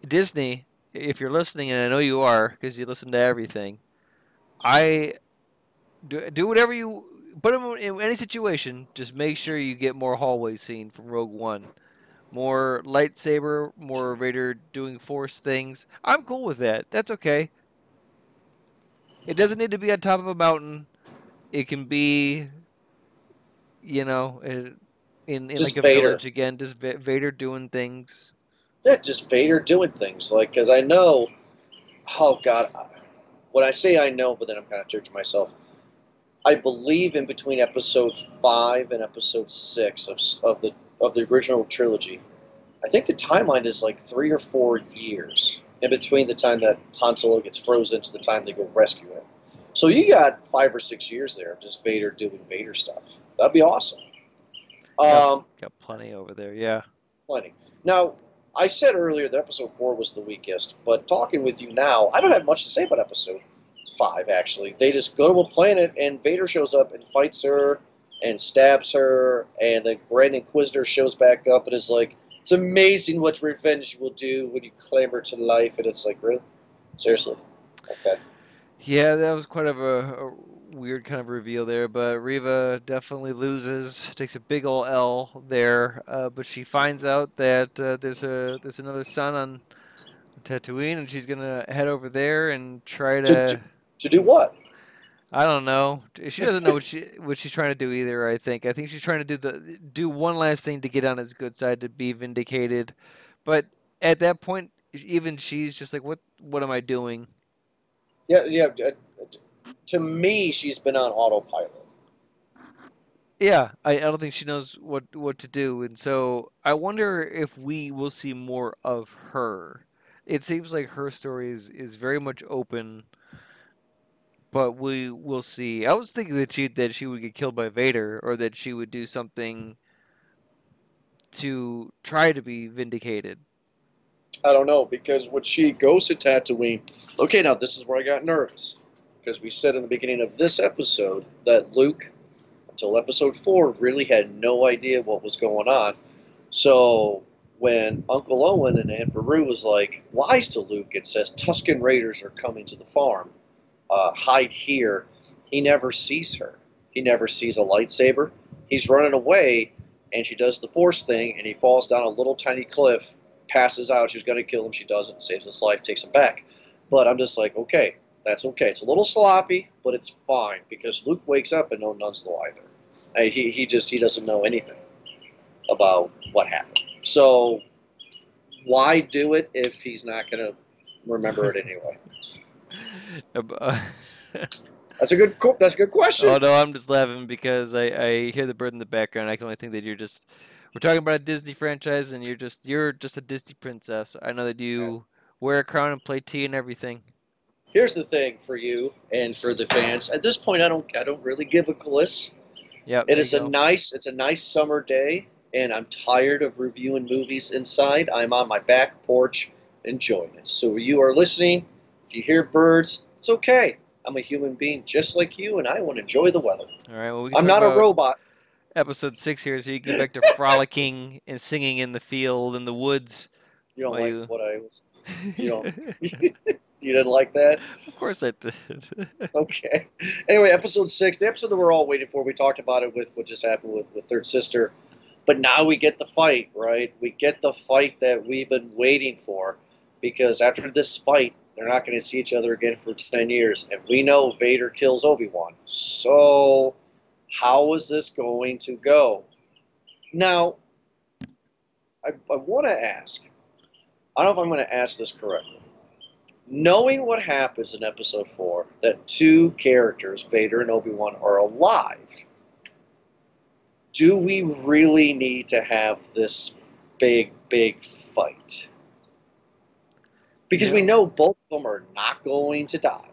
Disney, if you're listening, and I know you are because you listen to everything, I do, do whatever you put them in any situation. Just make sure you get more hallway scene from Rogue One, more lightsaber, more Vader doing Force things. I'm cool with that. That's okay. It doesn't need to be on top of a mountain. It can be, you know, in in,
Just
like a
Vader.
village again. Just Va- Vader doing things.
Yeah, just Vader doing things like because I know. Oh God, when I say I know, but then I'm kind of judging myself. I believe in between episode five and episode six of of the of the original trilogy. I think the timeline is like three or four years in between the time that Han Solo gets frozen to the time they go rescue him. So you got five or six years there of just Vader doing Vader stuff. That'd be awesome. Um,
Got plenty over there. Yeah.
plenty. Now, I said earlier that episode four was the weakest, but talking with you now, I don't have much to say about episode five. Actually, they just go to a planet and Vader shows up and fights her and stabs her, and the Grand Inquisitor shows back up and is like, "It's amazing what revenge will do when you clamber to life." And it's like, really, seriously, okay.
Yeah, that was quite of a, a weird kind of reveal there, but Reva definitely loses, takes a big ol' L there. Uh, but she finds out that uh, there's a there's another son on Tatooine, and she's gonna head over there and try
To-
to.
to- To do what?
I don't know. She doesn't know what she what she's trying to do either. I think. I think she's trying to do the do one last thing to get on his good side to be vindicated, but at that point, even she's just like, "What? What am I doing?"
Yeah, yeah. uh, To me, she's been on autopilot.
Yeah, I, I don't think she knows what what to do, and so I wonder if we will see more of her. It seems like her story is, is very much open, but we will see. I was thinking that she that she would get killed by Vader, or that she would do something to try to be vindicated.
I don't know because when she goes to Tatooine, okay, now this is where I got nervous because we said in the beginning of this episode that Luke, until episode four, really had no idea what was going on. So when Uncle Owen and Aunt Beru was like lies to Luke and says Tuscan Raiders are coming to the farm, uh, hide here, he never sees her. He never sees a lightsaber. He's running away, and she does the Force thing, and he falls down a little tiny cliff passes out. She's going to kill him. She doesn't. Saves his life. Takes him back. But I'm just like, okay, that's okay. It's a little sloppy, but it's fine because Luke wakes up and no nuns know either. Uh, he he just he doesn't know anything about what happened. So why do it if he's not going to remember it anyway? That's a good that's a good question.
oh no, I'm just laughing because I, I hear the bird in the background. I can only think that you're just we're talking about a Disney franchise, and you're just you're just a Disney princess. I know that you wear a crown and play tea and everything.
Here's the thing for you and for the fans. At this point, I don't I don't really give a gliss.
Yeah,
It is a nice it's a nice summer day, and I'm tired of reviewing movies inside. I'm on my back porch enjoying it. So you are listening. If you hear birds, it's okay. I'm a human being just like you, and I want to enjoy the weather.
All right. Well, we
I'm not a robot.
Episode six here, so you get back to frolicking and singing in the field in the woods.
You don't like
you-
what I was. You don't. you didn't like that.
of course I did.
Okay. Anyway, episode six, the episode that we're all waiting for. We talked about it with what just happened with, with Third Sister. But now we get the fight, right? We get the fight that we've been waiting for. Because after this fight, they're not going to see each other again for 10 years. And we know Vader kills Obi Wan. So, how is this going to go? Now, I, I want to ask. I don't know if I'm going to ask this correctly. Knowing what happens in Episode Four, that two characters, Vader and Obi Wan, are alive. Do we really need to have this big, big fight? Because we know both of them are not going to die.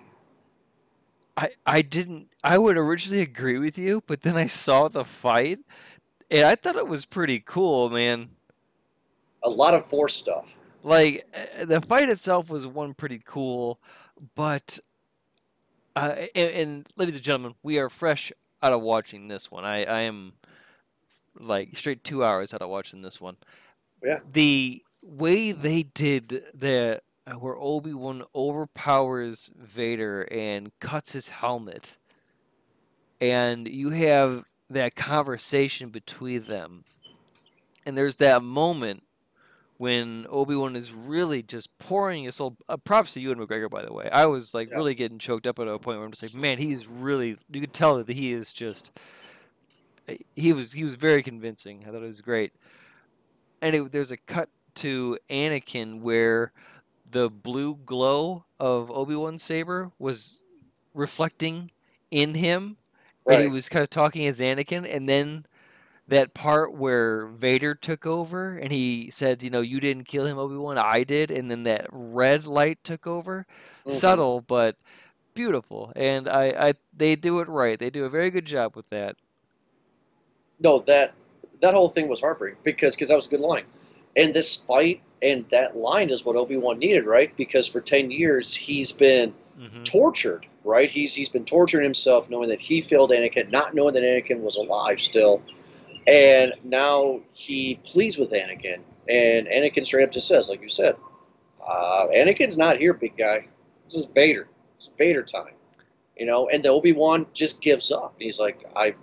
I I didn't. I would originally agree with you, but then I saw the fight, and I thought it was pretty cool, man.
A lot of Force stuff.
Like uh, the fight itself was one pretty cool, but uh, and, and ladies and gentlemen, we are fresh out of watching this one. I I am like straight two hours out of watching this one.
Yeah.
The way they did the uh, where Obi Wan overpowers Vader and cuts his helmet, and you have that conversation between them, and there's that moment when Obi Wan is really just pouring his soul. Uh, props to Ewan McGregor, by the way. I was like
Yeah.
really getting choked up at a point where I'm just like, man, he's really. You could tell that he is just. uh, He was he was very convincing. I thought it was great. And it, there's a cut to Anakin where the blue glow of Obi Wan's saber was reflecting in him, and he was kind of talking as Anakin, and then that part where Vader took over and he said, you know, you didn't kill him, Obi Wan, I did, and then that red light took over.
Mhm.
Subtle, but beautiful, and I, I, they do it right. They do a very good job with that.
no, that that whole thing was heartbreaking because because that was a good line, and this fight and that line is what Obi Wan needed, right? Because for ten years he's been
hmm
tortured, right? He's he's been torturing himself, knowing that he failed Anakin, not knowing that Anakin was alive still, and now he pleads with Anakin, and Anakin straight up just says, like you said, uh, Anakin's not here, big guy. This is Vader. It's Vader time, you know. And the Obi Wan just gives up. He's like, I.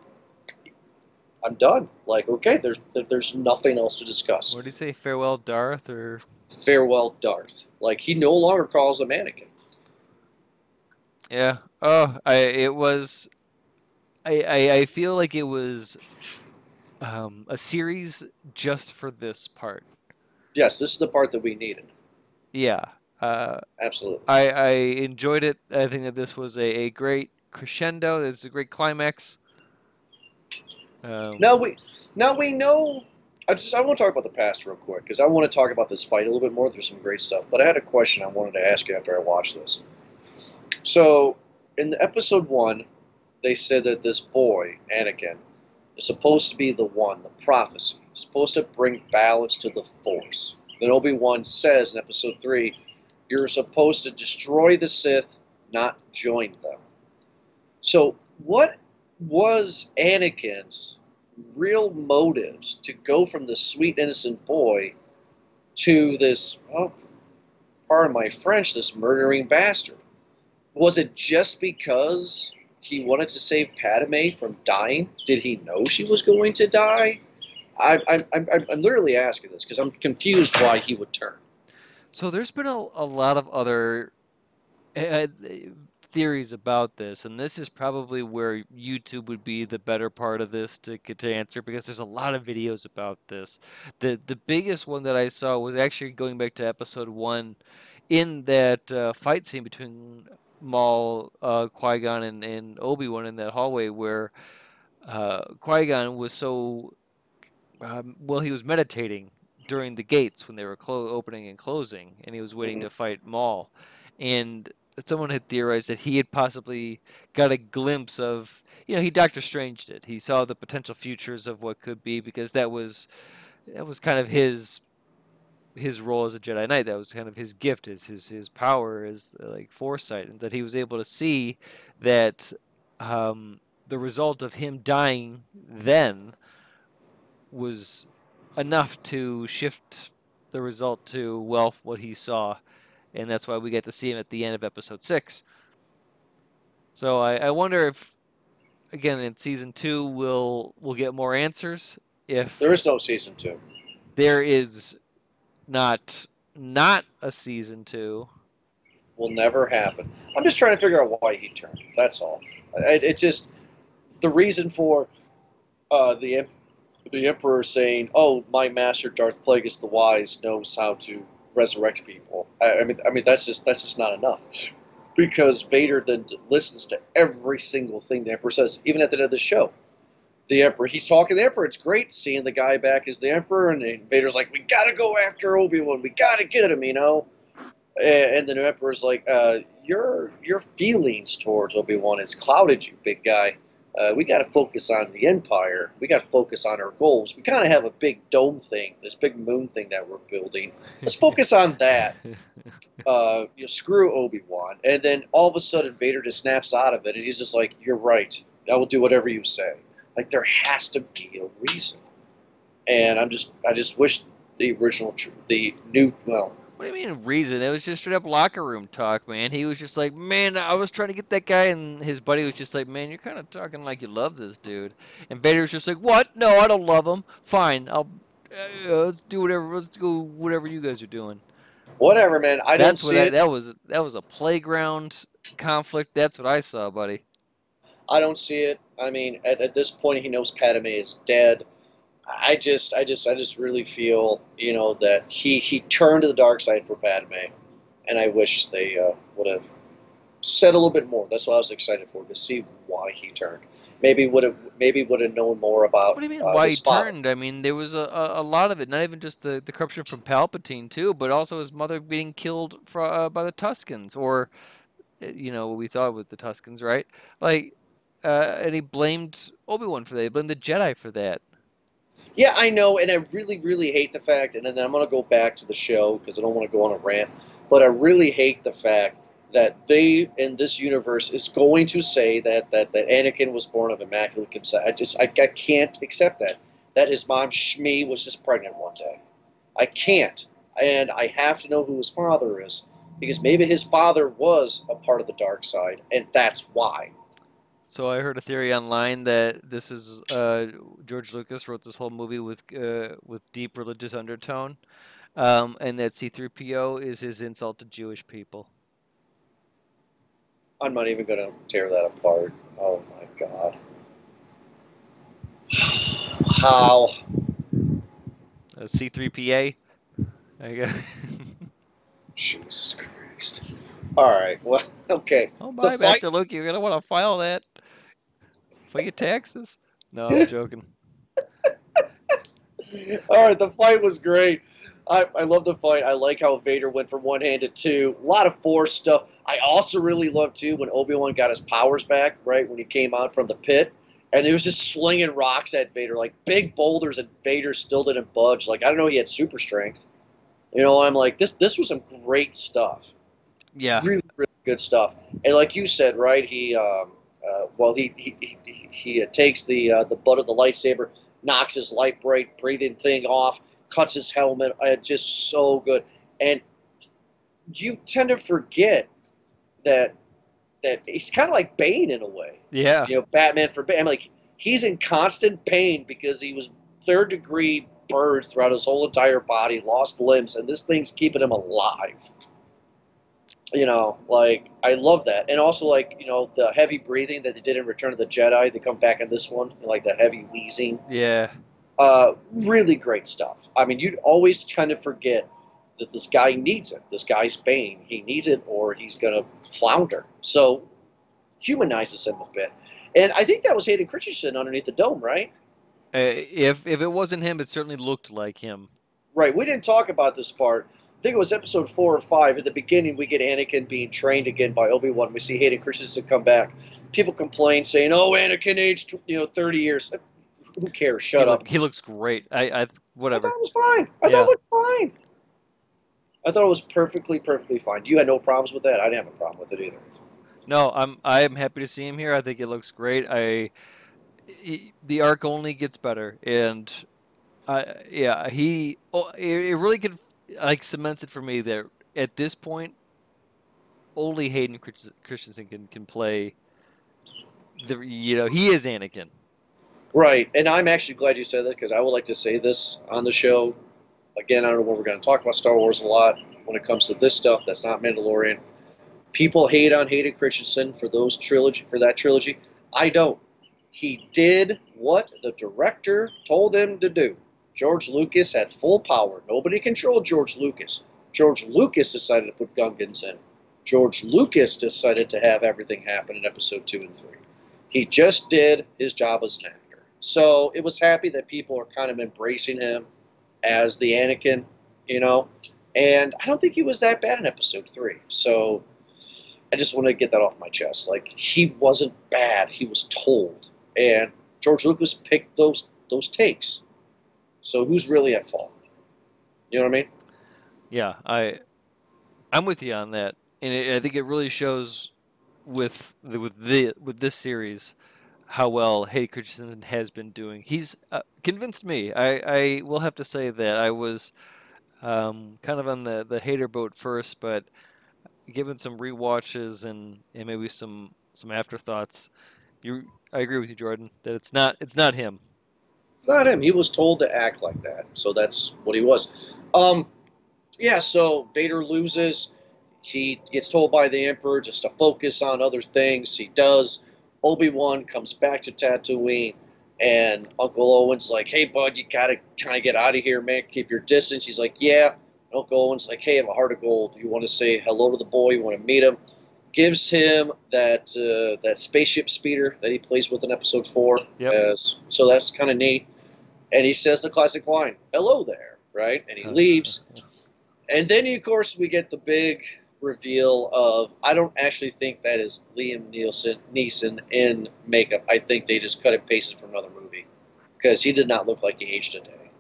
I'm done. Like, okay, there's there's nothing else to discuss.
What did he say? Farewell, Darth, or
Farewell, Darth. Like he no longer calls him Anakin.
yeah. Oh, I it was. I I, I feel like it was. Um, a series just for this part.
Yes, this is the part that we needed.
Yeah. Uh,
Absolutely.
I, I enjoyed it. I think that this was a, a great crescendo. This is a great climax. Um,
Now we now we know. I just I want to talk about the past real quick because I want to talk about this fight a little bit more. There's some great stuff, but I had a question I wanted to ask you after I watched this. So in the episode one, they said that this boy Anakin is supposed to be the one, the prophecy, supposed to bring balance to the Force. Then Obi Wan says in episode three, "You're supposed to destroy the Sith, not join them." So what was Anakin's real motives to go from the sweet innocent boy to this, oh, pardon my French, this murdering bastard? Was it just because he wanted to save Padme from dying? Did he know she was going to die? I, I, I'm, I'm- literally asking this because I'm confused why he would turn.
So there's been a, a lot of other uh, theories about this, and this is probably where YouTube would be the better part of this to get to answer because there's a lot of videos about this. the The biggest one that I saw was actually going back to episode one, in that uh, fight scene between Maul, uh, Qui Gon, and, and Obi Wan in that hallway where uh, Qui Gon was so um, well, he was meditating during the gates when they were clo- opening and closing, and he was waiting
Mhm.
to fight Maul. And someone had theorized that he had possibly got a glimpse of, you know, he Doctor Stranged it. He saw the potential futures of what could be because that was that was kind of his his role as a Jedi Knight. That was kind of his gift, his his his power, is like foresight, and that he was able to see that um, the result of him dying then was enough to shift the result to well what he saw, and that's why we get to see him at the end of episode six. So I, I wonder if again in season two we'll we'll get more answers if
There is no season two.
there is not not a season two.
will never happen. I'm just trying to figure out why he turned. That's all. It, it just the reason for uh, the the Emperor saying, "Oh, my master Darth Plagueis the Wise knows how to resurrect people." I, I mean, I mean that's just that's just not enough, because Vader then listens to every single thing the Emperor says, even at the end of the show. The Emperor, he's talking to the Emperor. It's great seeing the guy back as the Emperor, and Vader's like, "We gotta go after Obi Wan. We gotta get him," you know. And, the new Emperor's like, uh, "Your your feelings towards Obi Wan has clouded you, big guy." Uh, we got to focus on the empire. We got to focus on our goals. We kind of have a big dome thing, this big moon thing that we're building. Let's focus on that. Uh, you know, screw Obi Wan. And then all of a sudden, Vader just snaps out of it, and he's just like, "You're right. I will do whatever you say." Like there has to be a reason. And I'm just, I just wish the original, the new, well,
what do you mean reason? It was just straight up locker room talk, man. He was just like, man, I was trying to get that guy, and his buddy was just like, man, you're kind of talking like you love this dude. And Vader was just like, what? No, I don't love him. Fine, I'll uh, let's do whatever. Let's go whatever you guys are doing.
Whatever, man. I
That's
don't see
I,
it.
that was. That was a playground conflict. That's what I saw, buddy.
I don't see it. I mean, at, at this point, he knows Padme is dead. I just, I just, I just really feel, you know, that he he turned to the dark side for Padme, and I wish they uh, would have said a little bit more. That's what I was excited for to see why he turned. Maybe would have, maybe would have known more about.
What do you mean?
uh,
why he
father.
turned? I mean, there was a, a, lot of it. Not even just the, the corruption from Palpatine too, but also his mother being killed for, uh, by the Tuscans, or uh, you know what we thought with the Tuscans, right? Like, uh, and he blamed Obi Wan for that. He blamed the Jedi for that.
Yeah, I know, and I really, really hate the fact, and then I'm going to go back to the show because I don't want to go on a rant, but I really hate the fact that they in this universe is going to say that that, that Anakin was born of immaculate conception. I just I, I can't accept that. That his mom Shmi was just pregnant one day. I can't, and I have to know who his father is because maybe his father was a part of the dark side, and that's why.
So I heard a theory online that this is uh, George Lucas wrote this whole movie with uh, with deep religious undertone, um, and that C-3PO is his insult to Jewish people.
I'm not even going to tear that apart. Oh my god. How?
Uh, C-3PA. I guess.
Jesus Christ. All right. Well, okay.
oh, bye,
fight-
Master Luke. You're gonna want to file that for your taxes. No, I'm joking.
All right. The fight was great. I, I love the fight. I like how Vader went from one hand to two. A lot of force stuff. I also really love too when Obi Wan got his powers back. Right when he came out from the pit, and he was just slinging rocks at Vader like big boulders, and Vader still didn't budge. Like I don't know, he had super strength. You know, I'm like this. This was some great stuff.
Yeah.
really, really good stuff. And like you said, right? He, um, uh, well, he he, he, he uh, takes the uh, the butt of the lightsaber, knocks his light bright breathing thing off, cuts his helmet. Uh, just so good. And you tend to forget that that he's kind of like Bane in a way.
Yeah.
You know, Batman for Bane. I'm like he's in constant pain because he was third degree burned throughout his whole entire body, lost limbs, and this thing's keeping him alive you know, like I love that, and also like you know the heavy breathing that they did in Return of the Jedi. They come back in this one, like the heavy wheezing.
Yeah.
Uh, really great stuff. I mean, you'd always kind of forget that this guy needs it. This guy's Bane. He needs it, or he's gonna flounder. So humanizes him a bit, and I think that was Hayden Christensen underneath the dome, right?
Uh, if if it wasn't him, it certainly looked like him.
Right. We didn't talk about this part. I think it was episode four or five. At the beginning, we get Anakin being trained again by Obi Wan. We see Hayden Christensen come back. People complain, saying, "Oh, Anakin aged, you know, thirty years." Who cares? Shut
he
up.
Look, he looks great. I, I
I thought it was fine. I
Yeah.
thought it looked fine. I thought it was perfectly, perfectly fine. Do you had no problems with that. I didn't have a problem with it either.
No, I'm I am happy to see him here. I think it looks great. I he- the arc only gets better, and I yeah he oh, it, it really could like cements it for me that at this point only Hayden Christensen can can play the you know he is Anakin.
Right, and I'm actually glad you said this because I would like to say this on the show. Again, I don't know when we're going to talk about Star Wars a lot when it comes to this stuff. That's not Mandalorian. People hate on Hayden Christensen for those trilogy for that trilogy. I don't. He did what the director told him to do. George Lucas had full power. Nobody controlled George Lucas. George Lucas decided to put Gungans in. George Lucas decided to have everything happen in episode two and three. He just did his job as an actor. So it was happy that people are kind of embracing him as the Anakin, you know. And I don't think he was that bad in episode three. So I just want to get that off my chest. Like he wasn't bad. He was told. And George Lucas picked those those takes. So who's really at fault? You know what I mean?
Yeah, I I'm with you on that, and it, I think it really shows with the, with the with this series how well Hayden Christensen has been doing. He's uh, convinced me. I, I will have to say that I was um, kind of on the, the hater boat first, but given some re-watches and, and maybe some some afterthoughts, you I agree with you, Jordan, that it's not it's not him.
It's not him. He was told to act like that, so that's what he was. Um, yeah. So Vader loses. He gets told by the Emperor just to focus on other things. He does. Obi Wan comes back to Tatooine, and Uncle Owen's like, "Hey, bud, you gotta kind of get out of here, man. Keep your distance." He's like, "Yeah." Uncle Owen's like, "Hey, I have a heart of gold. You want to say hello to the boy? You want to meet him?" Gives him that uh, that spaceship speeder that he plays with in Episode Four.
Yep.
As, so that's kind of neat. And he says the classic line, "Hello there," right? And he leaves. And then, of course, we get the big reveal of I don't actually think that is Liam Nielsen Neeson in makeup. I think they just cut and pasted from another movie because he did not look like he aged a day.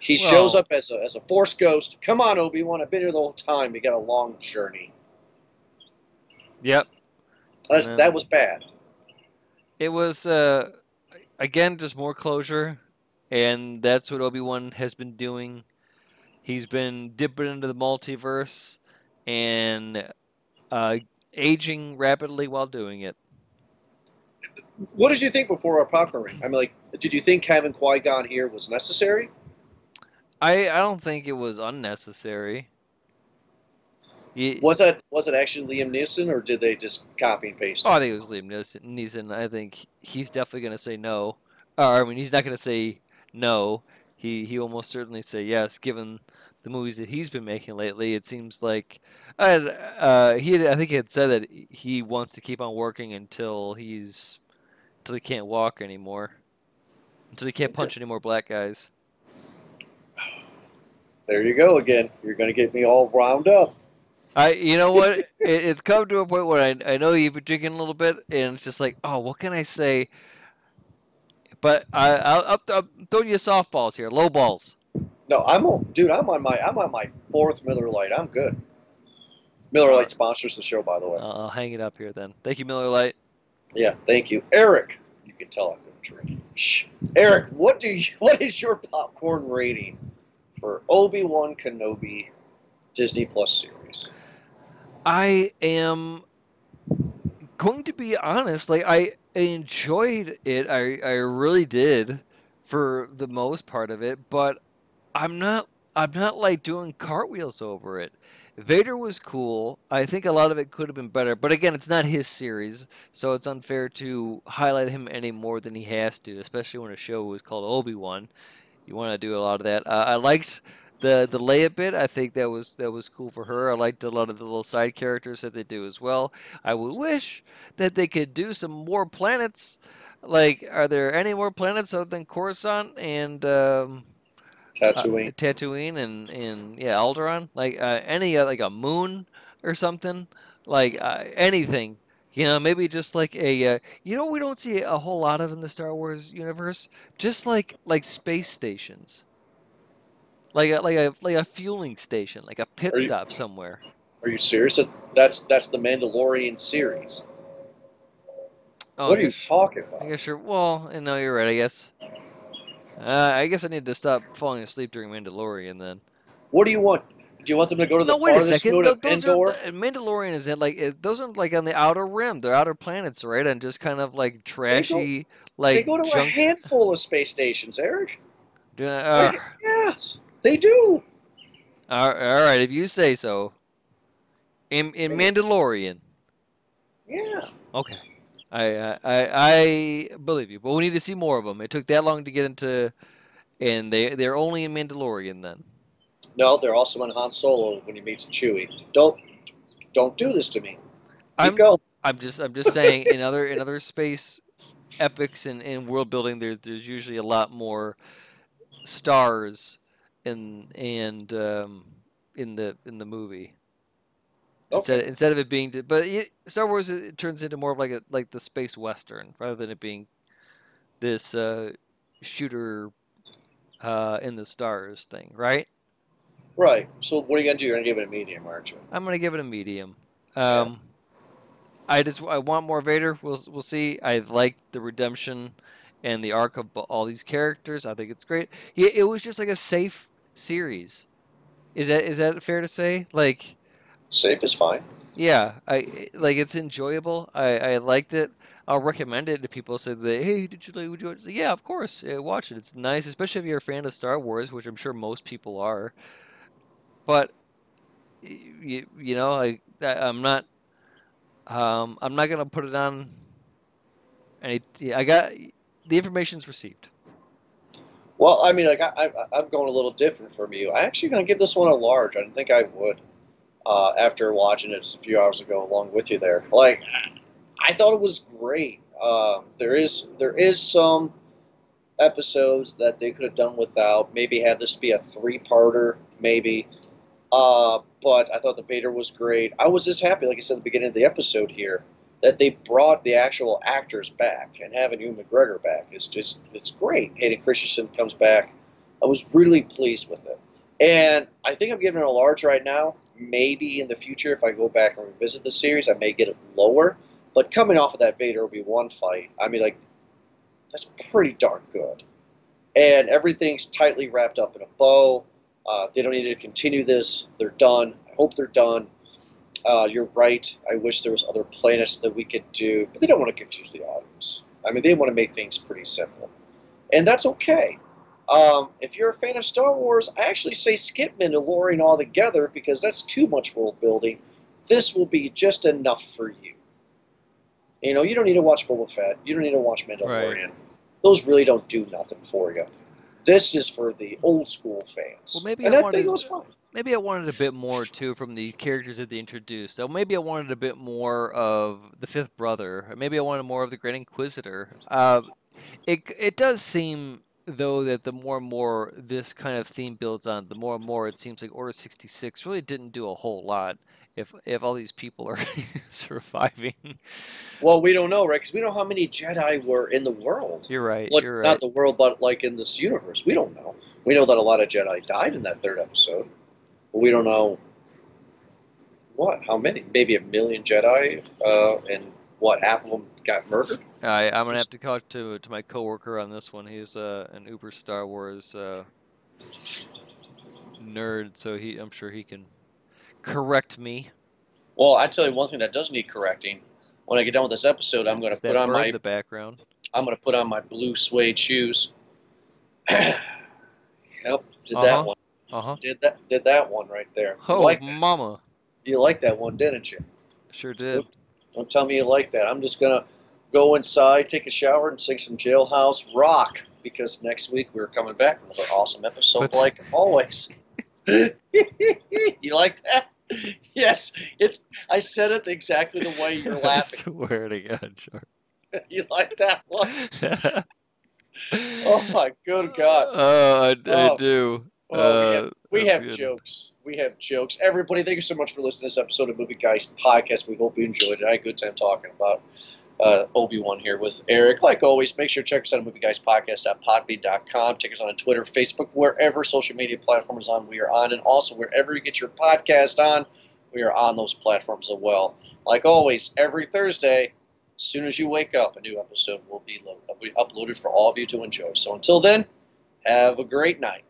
He shows up as a as a Force ghost. Come on, Obi Wan! I've been here the whole time. We got a long journey.
Yep.
That's, that was bad.
It was uh, again just more closure, and that's what Obi Wan has been doing. He's been dipping into the multiverse and uh, aging rapidly while doing it.
What did you think before our popcorn ring? I mean, like, did you think having Qui Gon here was necessary?
I I don't think it was unnecessary. Ye-
Was that was it actually Liam Neeson, or did they just copy and paste?
Oh, I think it was Liam Neeson. Neeson. I think he's definitely going to say no. Or I mean, he's not going to say no. He he will most certainly say yes, given the movies that he's been making lately. It seems like, uh, he had, I think he had said that he wants to keep on working until he's until he can't walk anymore, until he can't punch any more black guys.
There you go again. You're going to get me all wound up.
I, you know what? it, it's come to a point where I, I know you've been drinking a little bit, and it's just like, oh, what can I say? But I, I'll, I'll, I'll throw you softballs here, low balls.
No, I'm on, dude. I'm on my I'm on my fourth Miller Lite. I'm good. Miller Lite sponsors the show, by the way.
I'll, I'll hang it up here then. Thank you, Miller Lite.
Yeah, thank you, Eric. You can tell I've been drinking. Shh. Eric, what do you? What is your popcorn rating for Obi Wan Kenobi Disney Plus series?
I am going to be honest. Like I enjoyed it. I I really did for the most part of it, but I'm not I'm not like doing cartwheels over it. Vader was cool. I think a lot of it could have been better, but again, it's not his series, so it's unfair to highlight him any more than he has to, especially when a show was called Obi Wan. You want to do a lot of that. Uh, I liked the the Leia bit. I think that was that was cool for her. I liked a lot of the little side characters that they do as well. I would wish that they could do some more planets. Like, are there any more planets other than Coruscant and um, uh,
Tatooine.
Tatooine and and yeah, Alderaan. Like uh, any uh, like a moon or something. Like uh, anything. You know, maybe just like a uh, you know we don't see a whole lot of in the Star Wars universe. Just like like space stations. Like a, like a like a fueling station, like a pit
you-
stop somewhere.
Are you serious? That's that's the Mandalorian series.
Oh,
what are you talking about?
I guess you're well. No, you're right. I guess. Uh, I guess I need to stop falling asleep during Mandalorian then.
What do you want? Do you want them to go to the
No, wait a
farthest
second.
moon
Tho-
of
those
Endor?
are Mandalorian is in like it, those are like on the outer rim. They're outer planets, right? And just kind of like trashy, like
they go to a handful of space stations, Eric.
Uh, uh,
Yes, they do.
all right, if you say so. In in Mandalorian,
Yeah.
okay. I, I I believe you, but we need to see more of them. It took that long to get into, and they they're only in Mandalorian then.
No, they're also in Han Solo when he meets Chewie. Don't don't do this to me. Keep
I'm
going.
I'm just I'm just saying in other in other space epics and, and world building there's there's usually a lot more stars in and um, in the in the movie. Instead,
Okay.
instead of it being, but it, Star Wars it, turns into more of like a like the space western rather than it being this uh, shooter uh, in the stars thing, right?
Right. So what are you gonna do? You're gonna give it a medium, aren't you?
I'm gonna give it a medium. Um, I just I want more Vader. We'll we'll see. I like the redemption and the arc of all these characters. I think it's great. Yeah, it was just like a safe series. Is that is that fair to say? Like,
Safe is fine.
yeah, I like it's enjoyable. I I liked it. I'll recommend it to people. Say that, hey, did you like? Would you? watch? Yeah, of course. Yeah, watch it. It's nice, especially if you're a fan of Star Wars, which I'm sure most people are. But you, you know, I, I I'm not um, I'm not gonna put it on. Any, I got the information's received.
Well, I mean, like I, I, I'm going a little different from you. I'm actually going to give this one a large. I didn't think I would uh, after watching it just a few hours ago, along with you there. Like, I thought it was great. Um, there is there is some episodes that they could have done without. Maybe have this be a three-parter, maybe. Uh, but I thought the Vader was great. I was just happy, like I said at the beginning of the episode here, that they brought the actual actors back and having Ewan McGregor back is just it's great. Hayden Christensen comes back. I was really pleased with it, and I think I'm giving it a large right now. Maybe in the future, if I go back and revisit the series, I may get it lower. But coming off of that Vader Obi Wan fight, I mean, like that's pretty darn good, and everything's tightly wrapped up in a bow. Uh, they don't need to continue this. They're done. I hope they're done. Uh, you're right. I wish there was other planets that we could do, but they don't want to confuse the audience. I mean, they want to make things pretty simple, and that's okay. Um, if you're a fan of Star Wars, I actually say skip Mandalorian altogether because that's too much world building. This will be just enough for you. You know, you don't need to watch Boba Fett. You don't need to watch Mandalorian. Those really don't do nothing for you. This is for the old school fans.
Well, maybe
and
I
I,
wanted-
was fun.
Maybe I wanted a bit more too from the characters that they introduced. So maybe I wanted a bit more of the Fifth Brother. or Maybe I wanted more of the Grand Inquisitor. Uh, it it does seem though that the more and more this kind of theme builds on, the more and more it seems like Order sixty six really didn't do a whole lot. If if all these people are surviving,
Well, we don't know, right? Because we don't know how many Jedi were in the world.
you're right.
Like,
you're
Not the world, but like in this universe. We don't know. We know that a lot of Jedi died in that third episode, but we don't know what, how many? Maybe a million Jedi, uh, and what, half of them got murdered?
I, I'm gonna have to talk to to my coworker on this one. He's uh, an uber Star Wars uh, nerd, so he I'm sure he can correct me.
Well, I tell you one thing that does need correcting. When I get done with this episode, I'm going to put on my
the background?
I'm going to put on my blue suede shoes. yep, did
Uh-huh.
that one.
Uh huh.
Did that? Did that one right there?
Oh,
like
mama,
You like that one, didn't you?
sure did.
Don't tell me you like that. I'm just gonna go inside, take a shower, and sing some Jailhouse Rock because next week we're coming back with another awesome episode, like always. you like that? Yes, it. I said it exactly the way you're
I
laughing.
swear to God, Char.
you like that one? Oh my good God!
Oh, I, I
Oh.
do.
Well,
Uh,
we
that's
have jokes. We have jokes. Everybody, thank you so much for listening to this episode of Movie Guys Podcast. We hope you enjoyed it. I had a good time talking about uh, Obi Wan here with Eric. Like always, make sure to check us out at movieguyspodcast.podbean.com. Check us out on Twitter, Facebook, wherever social media platform is on, we are on. And also, wherever you get your podcast on, we are on those platforms as well. Like always, every Thursday, as soon as you wake up, a new episode will be, lo- will be uploaded for all of you to enjoy. So until then, have a great night.